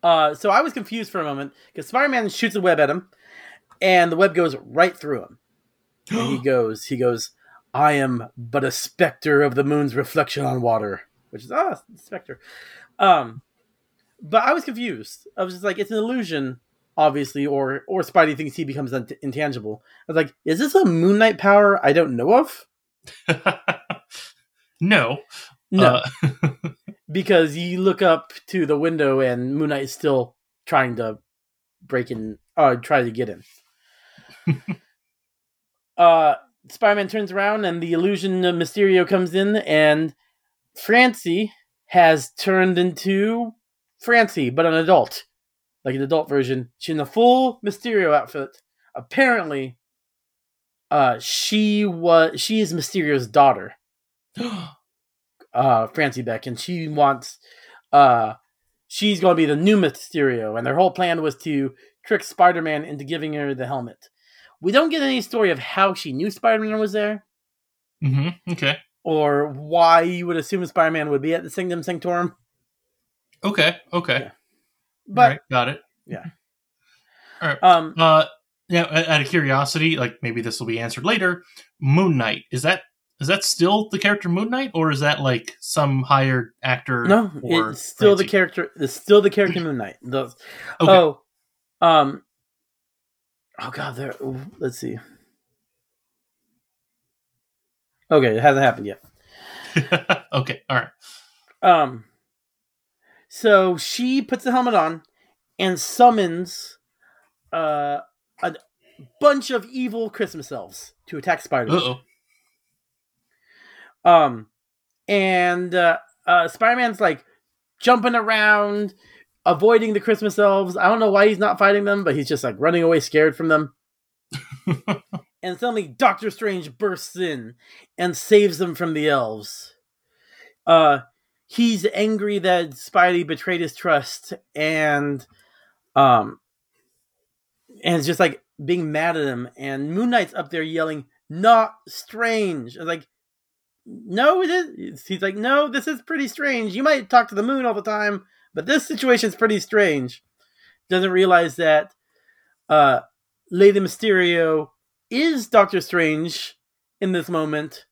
uh so i was confused for a moment because spider-man shoots a web at him and the web goes right through him. *gasps* And he goes he goes i am but a specter of the moon's reflection on water which is ah specter. Um but i was confused. I was just like it's an illusion obviously or or spidey thinks he becomes un- intangible. I was like is this a moon knight power i don't know of? *laughs* No. no. Uh, *laughs* because you look up to the window and moon knight is still trying to break in uh try to get in. *laughs* Uh spider-man turns around and the illusion of mysterio comes in and francie has turned into francie but an adult like an adult version. She's in a full mysterio outfit. Apparently uh she was she is mysterio's daughter *gasps* *gasps* uh Francie Beck and she wants uh she's going to be the new Mysterio and their whole plan was to trick Spider-Man into giving her the helmet. We don't get any story of how she knew Spider-Man was there hmm Okay. or why you would assume Spider-Man would be at the Sanctum Sanctorum. Okay. Okay. Yeah. But right, got it. Yeah. All right. Um Uh, yeah. Out of curiosity, like maybe this will be answered later. Moon Knight is that is that still the character Moon Knight, or is that like some hired actor? no, it's still the character it's still the character Moon Knight. The, Okay. Oh, um, oh god, there. Let's see. Okay, it hasn't happened yet. *laughs* okay. All right. Um, so she puts the helmet on and summons uh, a bunch of evil Christmas elves to attack Spider. Um, and uh, uh, Spider Man's like jumping around, avoiding the Christmas elves. I don't know why he's not fighting them, but he's just like running away, scared from them. *laughs* and suddenly, Doctor Strange bursts in and saves them from the elves. Uh, he's angry that Spidey betrayed his trust, and um, and it's just like being mad at him. And Moon Knight's up there yelling, "Not strange!" Was like, no, it is. He's like, no, this is pretty strange. You might talk to the moon all the time, but this situation's pretty strange. Doesn't realize that uh, Lady Mysterio is Doctor Strange in this moment.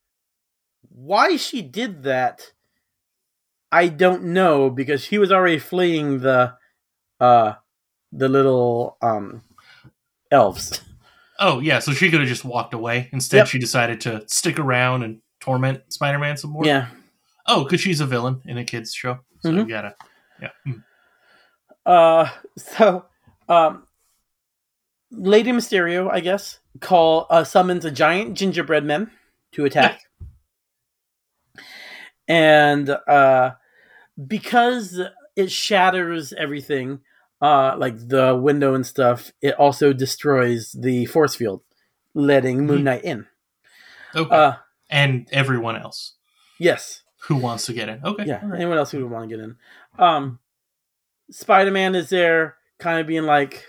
Why she did that, I don't know, because he was already fleeing the uh the little um elves. Oh yeah, so she could have just walked away. Instead, Yep. she decided to stick around and torment Spider-Man some more. Yeah. Oh, because she's a villain in a kids show, so Mhm. you gotta. Yeah. Mm. Uh *laughs* so um Lady Mysterio, I guess, call uh summons a giant gingerbread man to attack. *laughs* and uh because it shatters everything, uh like the window and stuff, it also destroys the force field, letting Moon Mhm. Knight in. Okay. Uh and everyone else yes. who wants to get in. Okay. Yeah, right. anyone else who would want to get in. Um, Spider Man is there, kind of being like,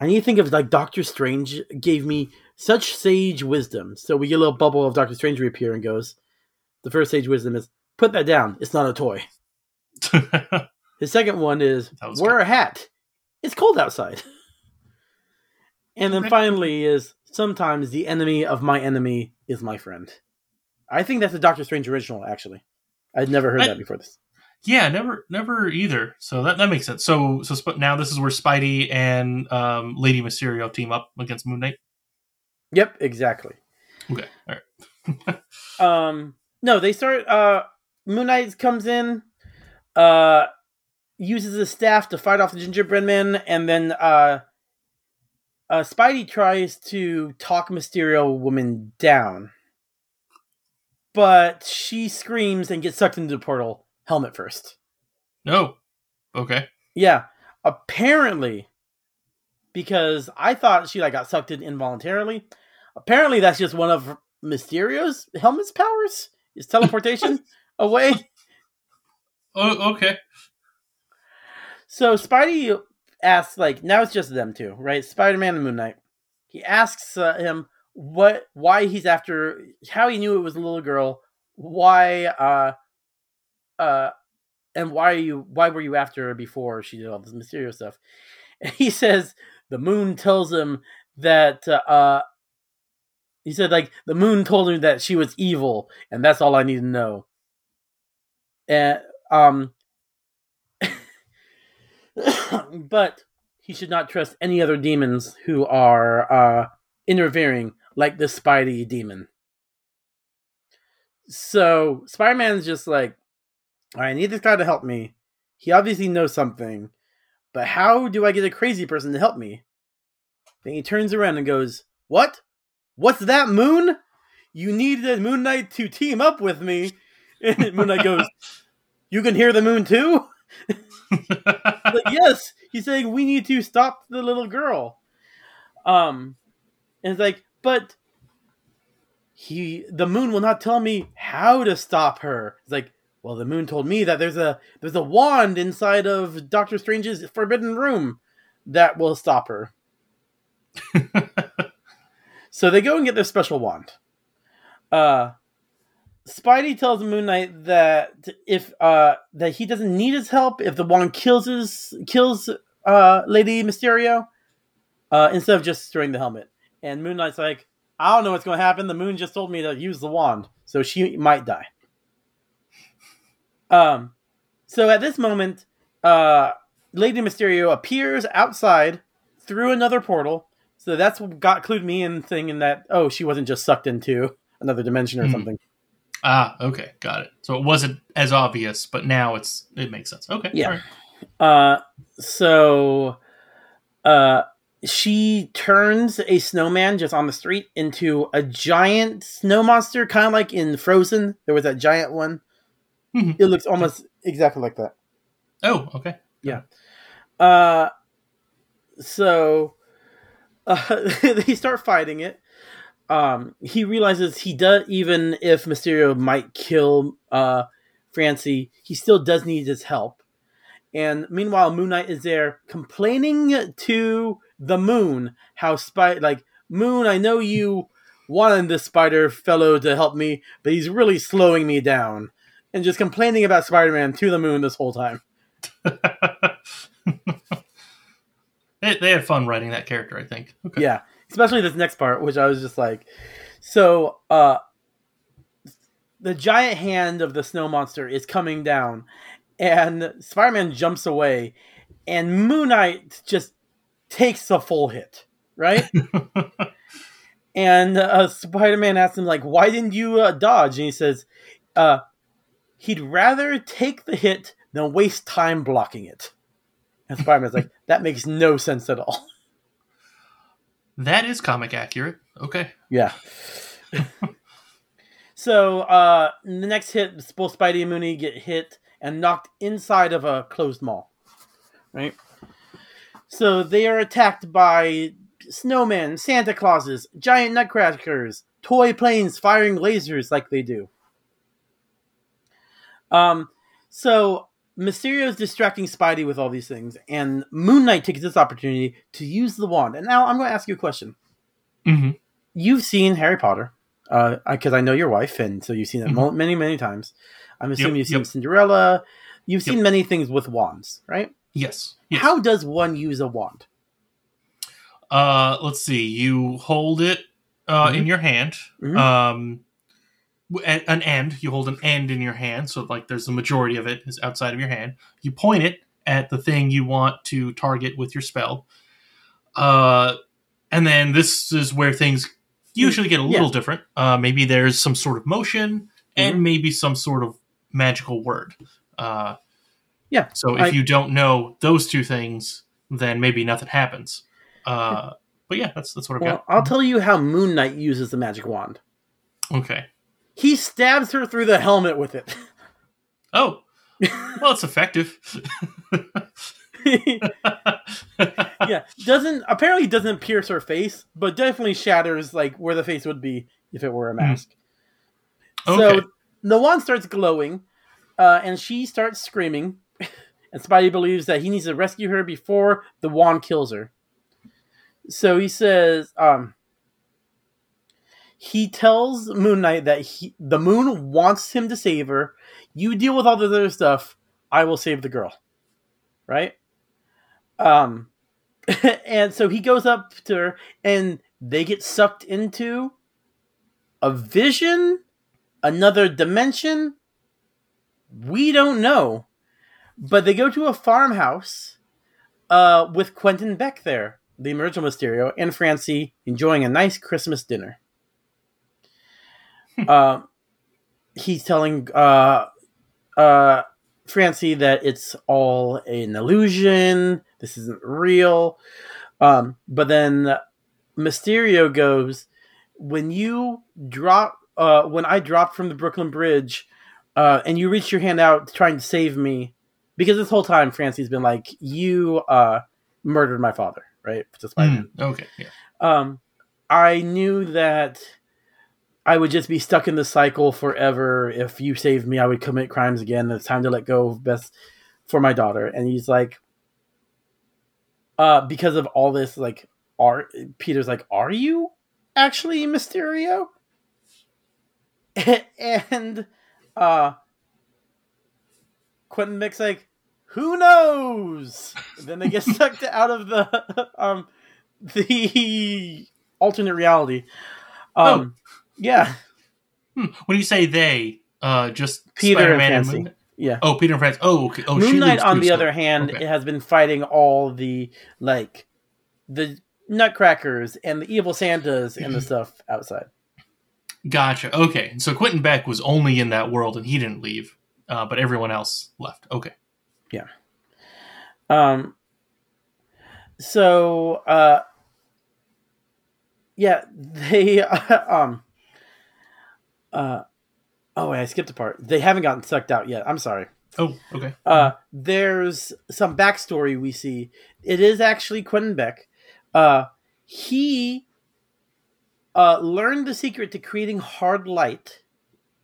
I need to think of like Doctor Strange gave me such sage wisdom. So we get a little bubble of Doctor Strange reappear and goes, the first sage wisdom is put that down. It's not a toy. *laughs* The second one is wear a hat. It's cold outside. And then finally is sometimes the enemy of my enemy is my friend. I think that's a Doctor Strange original. Actually, I'd never heard I- that before this. yeah, never, never either. So that that makes sense. So so Sp- now this is where Spidey and um, Lady Mysterio team up against Moon Knight. Yep, exactly. Okay. All right. *laughs* Um, no, they start. Uh, Moon Knight comes in, uh, uses his staff to fight off the gingerbread man, and then uh, uh, Spidey tries to talk Mysterio woman down, but she screams and gets sucked into the portal. Helmet first. No. Okay. Yeah, apparently, because I thought she like got sucked in involuntarily. Apparently, that's just one of Mysterio's helmet's powers is teleportation *laughs* away. Oh, okay. So Spidey asks, like, now it's just them two, right? Spider Man and Moon Knight. He asks uh, him what, why he's after, how he knew it was a little girl, why, uh, uh, and why are you, why were you after her before she did all this mysterious stuff? And he says the moon tells him that, uh, uh, he said like the moon told him that she was evil, and that's all I need to know. And um, *coughs* but he should not trust any other demons who are uh, interfering, like the Spidey demon. So Spider Man's just like, I need this guy to help me. He obviously knows something, but how do I get a crazy person to help me? Then he turns around and goes, What? What's that, Moon? You need the Moon Knight to team up with me. *laughs* And Moon Knight goes, *laughs* You can hear the moon too? *laughs* like, yes, he's saying we need to stop the little girl. Um, and it's like, but he, the moon will not tell me how to stop her. It's like, well, the moon told me that there's a there's a wand inside of Doctor Strange's forbidden room that will stop her. *laughs* so they go and get their special wand. Uh, Spidey tells Moon Knight that if uh that he doesn't need his help if the wand kills his kills uh Lady Mysterio, uh instead of just destroying the helmet. And Moon Knight's like, I don't know what's going to happen. The moon just told me to use the wand, so she might die. Um, so at this moment, uh, Lady Mysterio appears outside through another portal. So that's what got clued me in thinking that oh she wasn't just sucked into another dimension or Hmm. something. Ah, okay, got it. So it wasn't as obvious, but now it's it makes sense. Okay. Yeah. right. Uh, so, uh, she turns a snowman just on the street into a giant snow monster, kind of like in Frozen. There was that giant one. Mhm. It looks almost exactly like that. Oh, okay. Yeah. Uh, so, uh, *laughs* they start fighting it. Um, he realizes he does, even if Mysterio might kill uh, Francie, he still does need his help. And meanwhile, Moon Knight is there complaining to the moon how spy like Moon, I know you wanted this spider fellow to help me, but he's really slowing me down. And just complaining about Spider Man to the moon this whole time. *laughs* they, they had fun writing that character, I think. Okay. Yeah, especially this next part, which I was just like, so uh, the giant hand of the snow monster is coming down, and Spider-Man jumps away, and Moon Knight just takes a full hit, right? *laughs* and uh, Spider Man asks him like, "Why didn't you uh, dodge?" And he says, uh, "He'd rather take the hit than waste time blocking it." And Spider Man's like, "That makes no sense at all." That is comic accurate. Okay. Yeah. *laughs* so uh, the next hit, both Spidey and Mooney get hit and knocked inside of a closed mall. Right. So they are attacked by snowmen, Santa Clauses, giant nutcrackers, toy planes firing lasers like they do. Um, so Mysterio is distracting Spidey with all these things, and Moon Knight takes this opportunity to use the wand. And now I'm going to ask you a question. Mm-hmm. You've seen Harry Potter, because uh, I know your wife, and so you've seen it Mhm. many, many times. I'm assuming Yep, you've seen yep. Cinderella. You've Yep. seen many things with wands, right? Yes. yes. How does one use a wand? Uh, let's see. You hold it uh, Mhm. in your hand. Mhm. Um, an end. You hold an end in your hand, so like there's the majority of it is outside of your hand. You point it at the thing you want to target with your spell. Uh, and then this is where things usually get a Yeah. little different. Uh, maybe there's some sort of motion and maybe some sort of magical word. Uh, Yeah, So if I- you don't know those two things, then maybe nothing happens. Uh, but yeah, that's that's what I've Well, got. I'll tell you how Moon Knight uses the magic wand. Okay. He stabs her through the helmet with it. Oh, well, it's effective. *laughs* yeah, doesn't apparently doesn't pierce her face, but definitely shatters like where the face would be if it were a mask. Okay. So the wand starts glowing, uh, and she starts screaming. *laughs* And Spidey believes that he needs to rescue her before the wand kills her. So he says, um, he tells Moon Knight that he, the moon wants him to save her. You deal with all the other stuff. I will save the girl. Right? Um, *laughs* and so he goes up to her, and they get sucked into a vision, another dimension. We don't know, but they go to a farmhouse uh, with Quentin Beck there, the original Mysterio, and Francie enjoying a nice Christmas dinner. Uh, he's telling uh, uh, Francie that it's all an illusion. This isn't real. Um, but then Mysterio goes, when you drop, uh, when I dropped from the Brooklyn Bridge, uh, and you reached your hand out trying to save me, because this whole time Francie's been like, you uh, murdered my father, right? Spider-Man. Mm, okay. Yeah. Um, I knew that I would just be stuck in the cycle forever. If you saved me, I would commit crimes again. It's time to let go of best for my daughter. And he's like, uh, because of all this, like, are Peter's like, are you actually Mysterio? *laughs* and uh, Quentin Beck's like, who knows? then they get *laughs* sucked out of the *laughs* um the alternate reality. Um, yeah, Hmm. When you say they, uh, just Peter and Spider-Man Fancy. Moon- yeah. Oh, Peter and Francis. Oh, okay. Oh, Moon Knight, on the other hand, okay. has been fighting all the like the Nutcrackers and the evil Santas and the *laughs* stuff outside. Gotcha. Okay. So Quentin Beck was only in that world and he didn't leave, uh, but everyone else left. Okay. Yeah. Um. So, uh, yeah, *laughs* they *laughs* um. Uh, oh, wait, I skipped a part. They haven't gotten sucked out yet. I'm sorry. Oh, okay. Uh, there's some backstory we see. It is actually Quentin Beck. Uh, he uh, learned the secret to creating hard light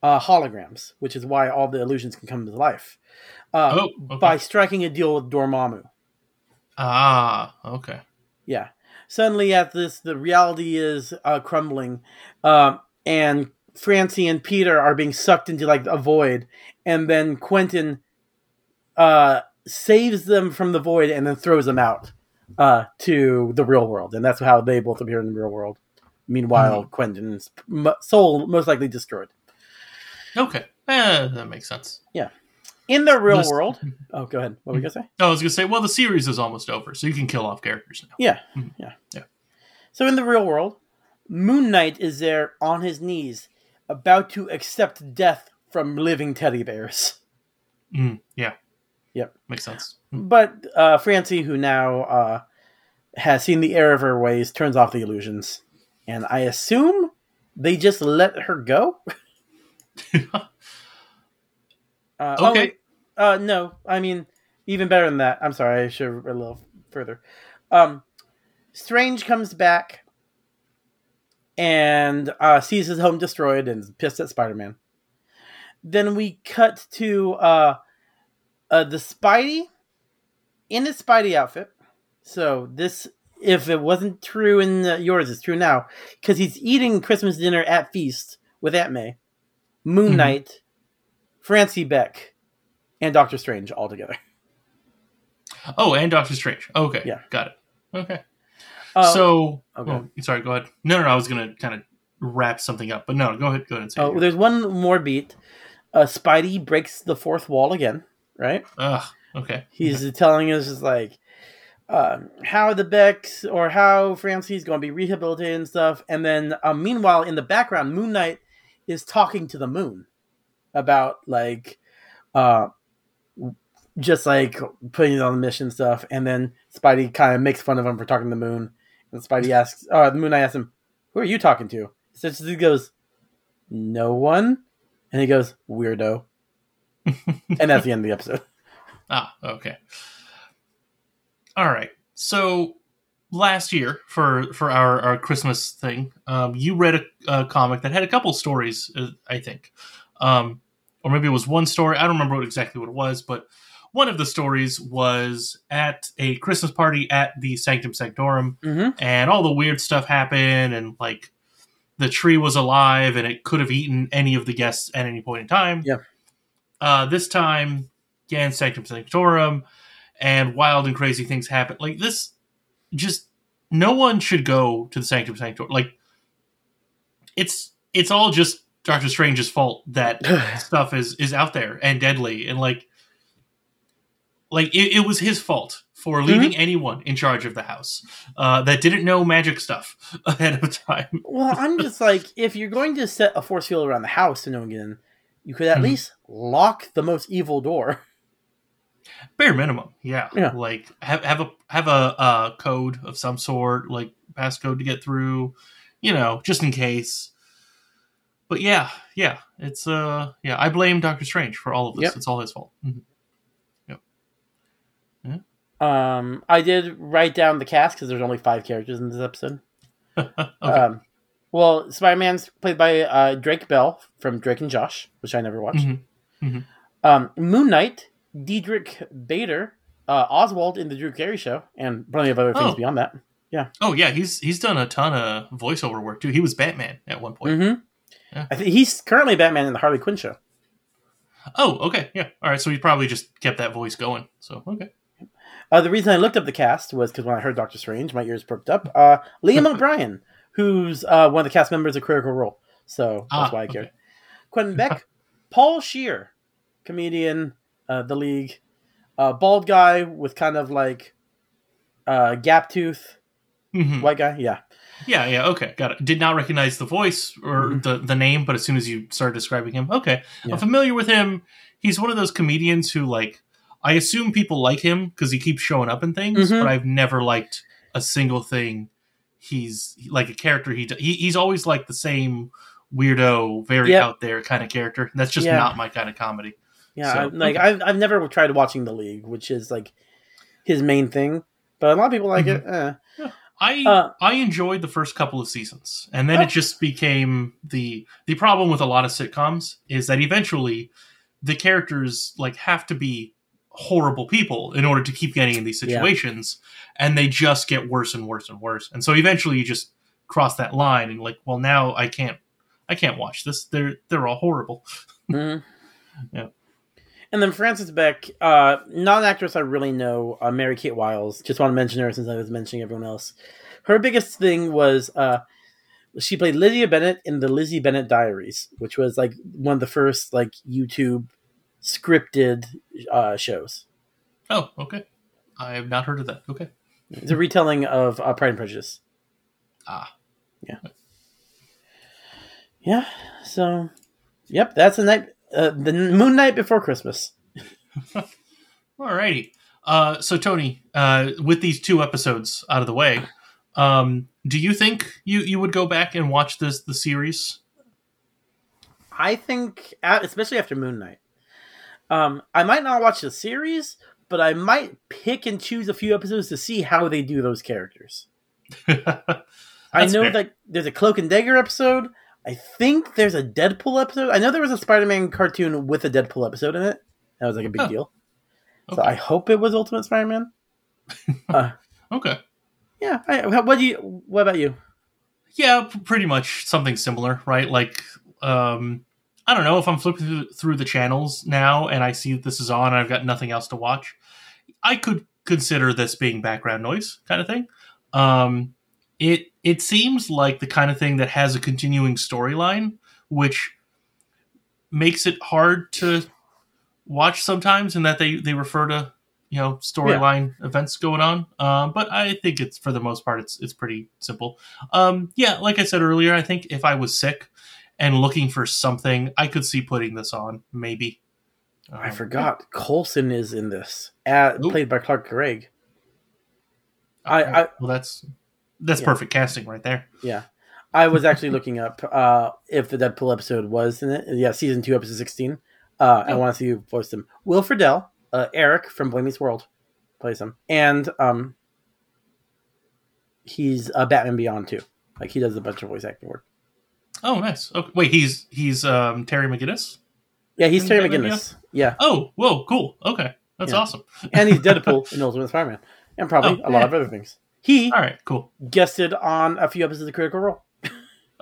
uh, holograms, which is why all the illusions can come to life. Uh, oh, okay. By striking a deal with Dormammu. Ah, okay. Yeah. Suddenly, at this, the reality is uh, crumbling, um, and Francie and Peter are being sucked into like a void, and then Quentin uh, saves them from the void and then throws them out uh, to the real world, and that's how they both appear in the real world. Meanwhile, Quentin's m- soul most likely destroyed. Okay. Eh, that makes sense. Yeah, in the real This- world, *laughs* oh, go ahead. What were you gonna say? I was gonna say, well, the series is almost over, so you can kill off characters now. Yeah, Mhm. yeah, Yeah. So in the real world, Moon Knight is there on his knees, about to accept death from living teddy bears. Mm, yeah. Yep. Makes sense. Mm. But uh, Francie, who now uh, has seen the error of her ways, turns off the illusions, and I assume they just let her go. *laughs* Uh, oh, Okay. uh, no, I mean even better than that. I'm sorry, I should have read a little further. Um, Strange comes back and uh, sees his home destroyed and is pissed at Spider-Man. Then we cut to uh, uh, the Spidey in his Spidey outfit. So this, if it wasn't true in uh, yours, it's true now because he's eating Christmas dinner at Feast with Aunt May, Moon Mhm. Knight, Francie Beck, and Doctor Strange all together. Oh, and Doctor Strange. Okay. Yeah. Got it. Okay. Uh, so, okay. oh, sorry. Go ahead. No, no, no. I was gonna kind of wrap something up, but no. Go ahead. Go ahead and say. oh, it. there's one more beat. Uh, Spidey breaks the fourth wall again, right? Ugh. Okay. He's telling us just like um, how the Becks or how Francie's going to be rehabilitated and stuff. And then, um, meanwhile, in the background, Moon Knight is talking to the moon about like, uh, just like putting it on the mission stuff. And then Spidey kind of makes fun of him for talking to the moon. And Spidey asks, "Oh, the Moon Knight asks him, "Who are you talking to?" So he goes, "No one," and he goes, "Weirdo." *laughs* and that's the end of the episode. Ah, okay. All right. So last year for for our our Christmas thing, um, you read a, a comic that had a couple stories, uh, I think, um, or maybe it was one story. I don't remember what, exactly what it was, but one of the stories was at a Christmas party at the Sanctum Sanctorum, Mm-hmm. and all the weird stuff happened, and like the tree was alive, and it could have eaten any of the guests at any point in time. Yeah. Uh, this time, again, Sanctum Sanctorum, and wild and crazy things happen. Like this, just no one should go to the Sanctum Sanctorum. Like it's it's all just Doctor Strange's fault that *sighs* stuff is is out there and deadly and like like it, it was his fault for leaving anyone in charge of the house uh, that didn't know magic stuff *laughs* ahead of time. Well, I'm just *laughs* like, if you're going to set a force field around the house to no one get in, you could at Mhm. least lock the most evil door. *laughs* Bare minimum, yeah. Yeah. Like have have a have a uh, code of some sort, like passcode to get through, you know, just in case. But yeah, yeah, it's uh, yeah. I blame Doctor Strange for all of this. Yep. It's all his fault. Mhm. Um, I did write down the cast because there's only five characters in this episode. *laughs* okay. Um, well, Spider Man's played by uh, Drake Bell from Drake and Josh, which I never watched. Mhm. Um, Moon Knight, Diedrich Bader, uh, Oswald in the Drew Carey Show, and plenty of other things Oh. beyond that. Yeah. Oh yeah, he's he's done a ton of voiceover work too. He was Batman at one point. Mm-hmm. Yeah. I think he's currently Batman in the Harley Quinn show. Oh, okay, yeah. All right, so he probably just kept that voice going. So okay. Uh, the reason I looked up the cast was because when I heard Doctor Strange, my ears perked up. Uh, Liam *laughs* O'Brien, who's uh, one of the cast members of Critical Role, so that's Ah, why I cared. okay. Quentin Beck, *laughs* Paul Scheer, comedian, uh, The League, uh, bald guy with kind of like uh, gap tooth, Mhm. white guy. Yeah, Yeah, yeah, okay, got it. Did not recognize the voice or Mhm. the the name, but as soon as you started describing him, okay, Yeah. I'm familiar with him. He's one of those comedians who like I assume people like him because he keeps showing up in things, Mhm. but I've never liked a single thing. He's like a character. He, he he's always like the same weirdo, very Yep. out there kind of character. That's just Yeah. not my kind of comedy. yeah. So, I, like okay. I've I've never tried watching The League, which is like his main thing, but a lot of people like it. Eh. I Uh, I enjoyed the first couple of seasons, and then Oh. it just became the the problem with a lot of sitcoms is that eventually the characters like have to be horrible people in order to keep getting in these Yeah. situations, and they just get worse and worse and worse, and so eventually you just cross that line and like, well, now I can't I can't watch this. They're they're all horrible. *laughs* Mhm. Yeah. And then Frances Beck, uh, not an actress I really know, uh, Mary Kate Wiles. Just want to mention her since I was mentioning everyone else. Her biggest thing was uh, she played Lydia Bennet in the Lizzie Bennet Diaries, which was like one of the first like YouTube scripted uh, shows. Oh, okay. I have not heard of that. Okay. It's a retelling of uh, Pride and Prejudice. Ah. Yeah. Yeah. So, yep, that's the night, uh, the Moon Knight before Christmas. *laughs* Alrighty. Uh, so Tony, uh, with these two episodes out of the way, um, do you think you, you would go back and watch this the series? I think, especially after Moon Knight, um, I might not watch the series, but I might pick and choose a few episodes to see how they do those characters. *laughs* I know fair. that there's a Cloak and Dagger episode. I think there's a Deadpool episode. I know there was a Spider-Man cartoon with a Deadpool episode in it. That was like a big oh. deal. Okay. So I hope it was Ultimate Spider-Man. *laughs* uh, okay. Yeah. I, what do you? What about you? Yeah, pretty much something similar, right? Like, um, I don't know if I'm flipping through the channels now and I see that this is on and I've got nothing else to watch. I could consider this being background noise kind of thing. Um, it it seems like the kind of thing that has a continuing storyline, which makes it hard to watch sometimes, and that they they refer to you know storyline yeah. events going on. Um, but I think it's for the most part it's it's pretty simple. Um, yeah, like I said earlier, I think if I was sick and looking for something, I could see putting this on maybe. Um, I forgot yeah. Coulson is in this, at, played by Clark Gregg. I, I well that's that's yeah. perfect casting right there. Yeah. I was actually looking up uh, if the Deadpool episode was in it. Yeah, season two, episode sixteen. Uh, I want to see who voiced him. Will Friedle, uh, Eric from Boy Meets World, plays him, and um, he's a Batman Beyond too. Like he does a bunch of voice acting work. Oh, nice. Okay. Wait, he's he's um, Terry McGinnis. Yeah, he's Terry McGinnis. Yeah. Oh, whoa, cool. Okay, that's yeah. awesome. *laughs* and he's *laughs* Deadpool in Ultimate Spider-Man, and probably oh, a lot of other things. He all right, cool. Guested on a few episodes of Critical Role.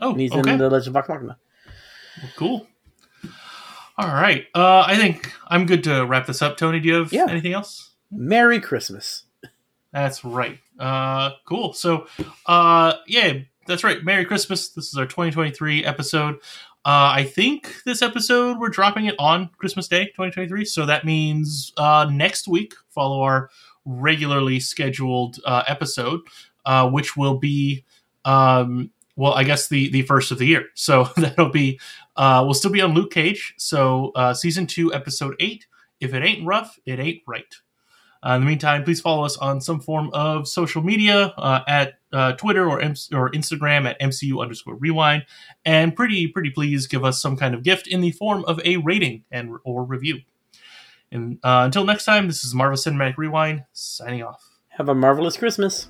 Oh, and he's okay. in the Legend of Vox Machina. Cool. All right. Uh, I think I'm good to wrap this up. Tony, do you have yeah. anything else? Merry Christmas. That's right. Uh, cool. So, uh, yeah, that's right. Merry Christmas. This is our 2023 episode. Uh, I think this episode we're dropping it on Christmas Day, 2023. So that means uh, next week follow our regularly scheduled uh, episode, uh, which will be, um, well, I guess the the first of the year. So *laughs* that'll be, uh, we'll still be on Luke Cage. So uh, season two, episode eight. If it ain't rough, it ain't right. Uh, in the meantime, please follow us on some form of social media uh, at uh, Twitter or, M- or Instagram at MCU underscore rewind. And pretty, pretty please give us some kind of gift in the form of a rating and or review. And uh, until next time, this is Marvel Cinematic Rewind signing off. Have a marvelous Christmas.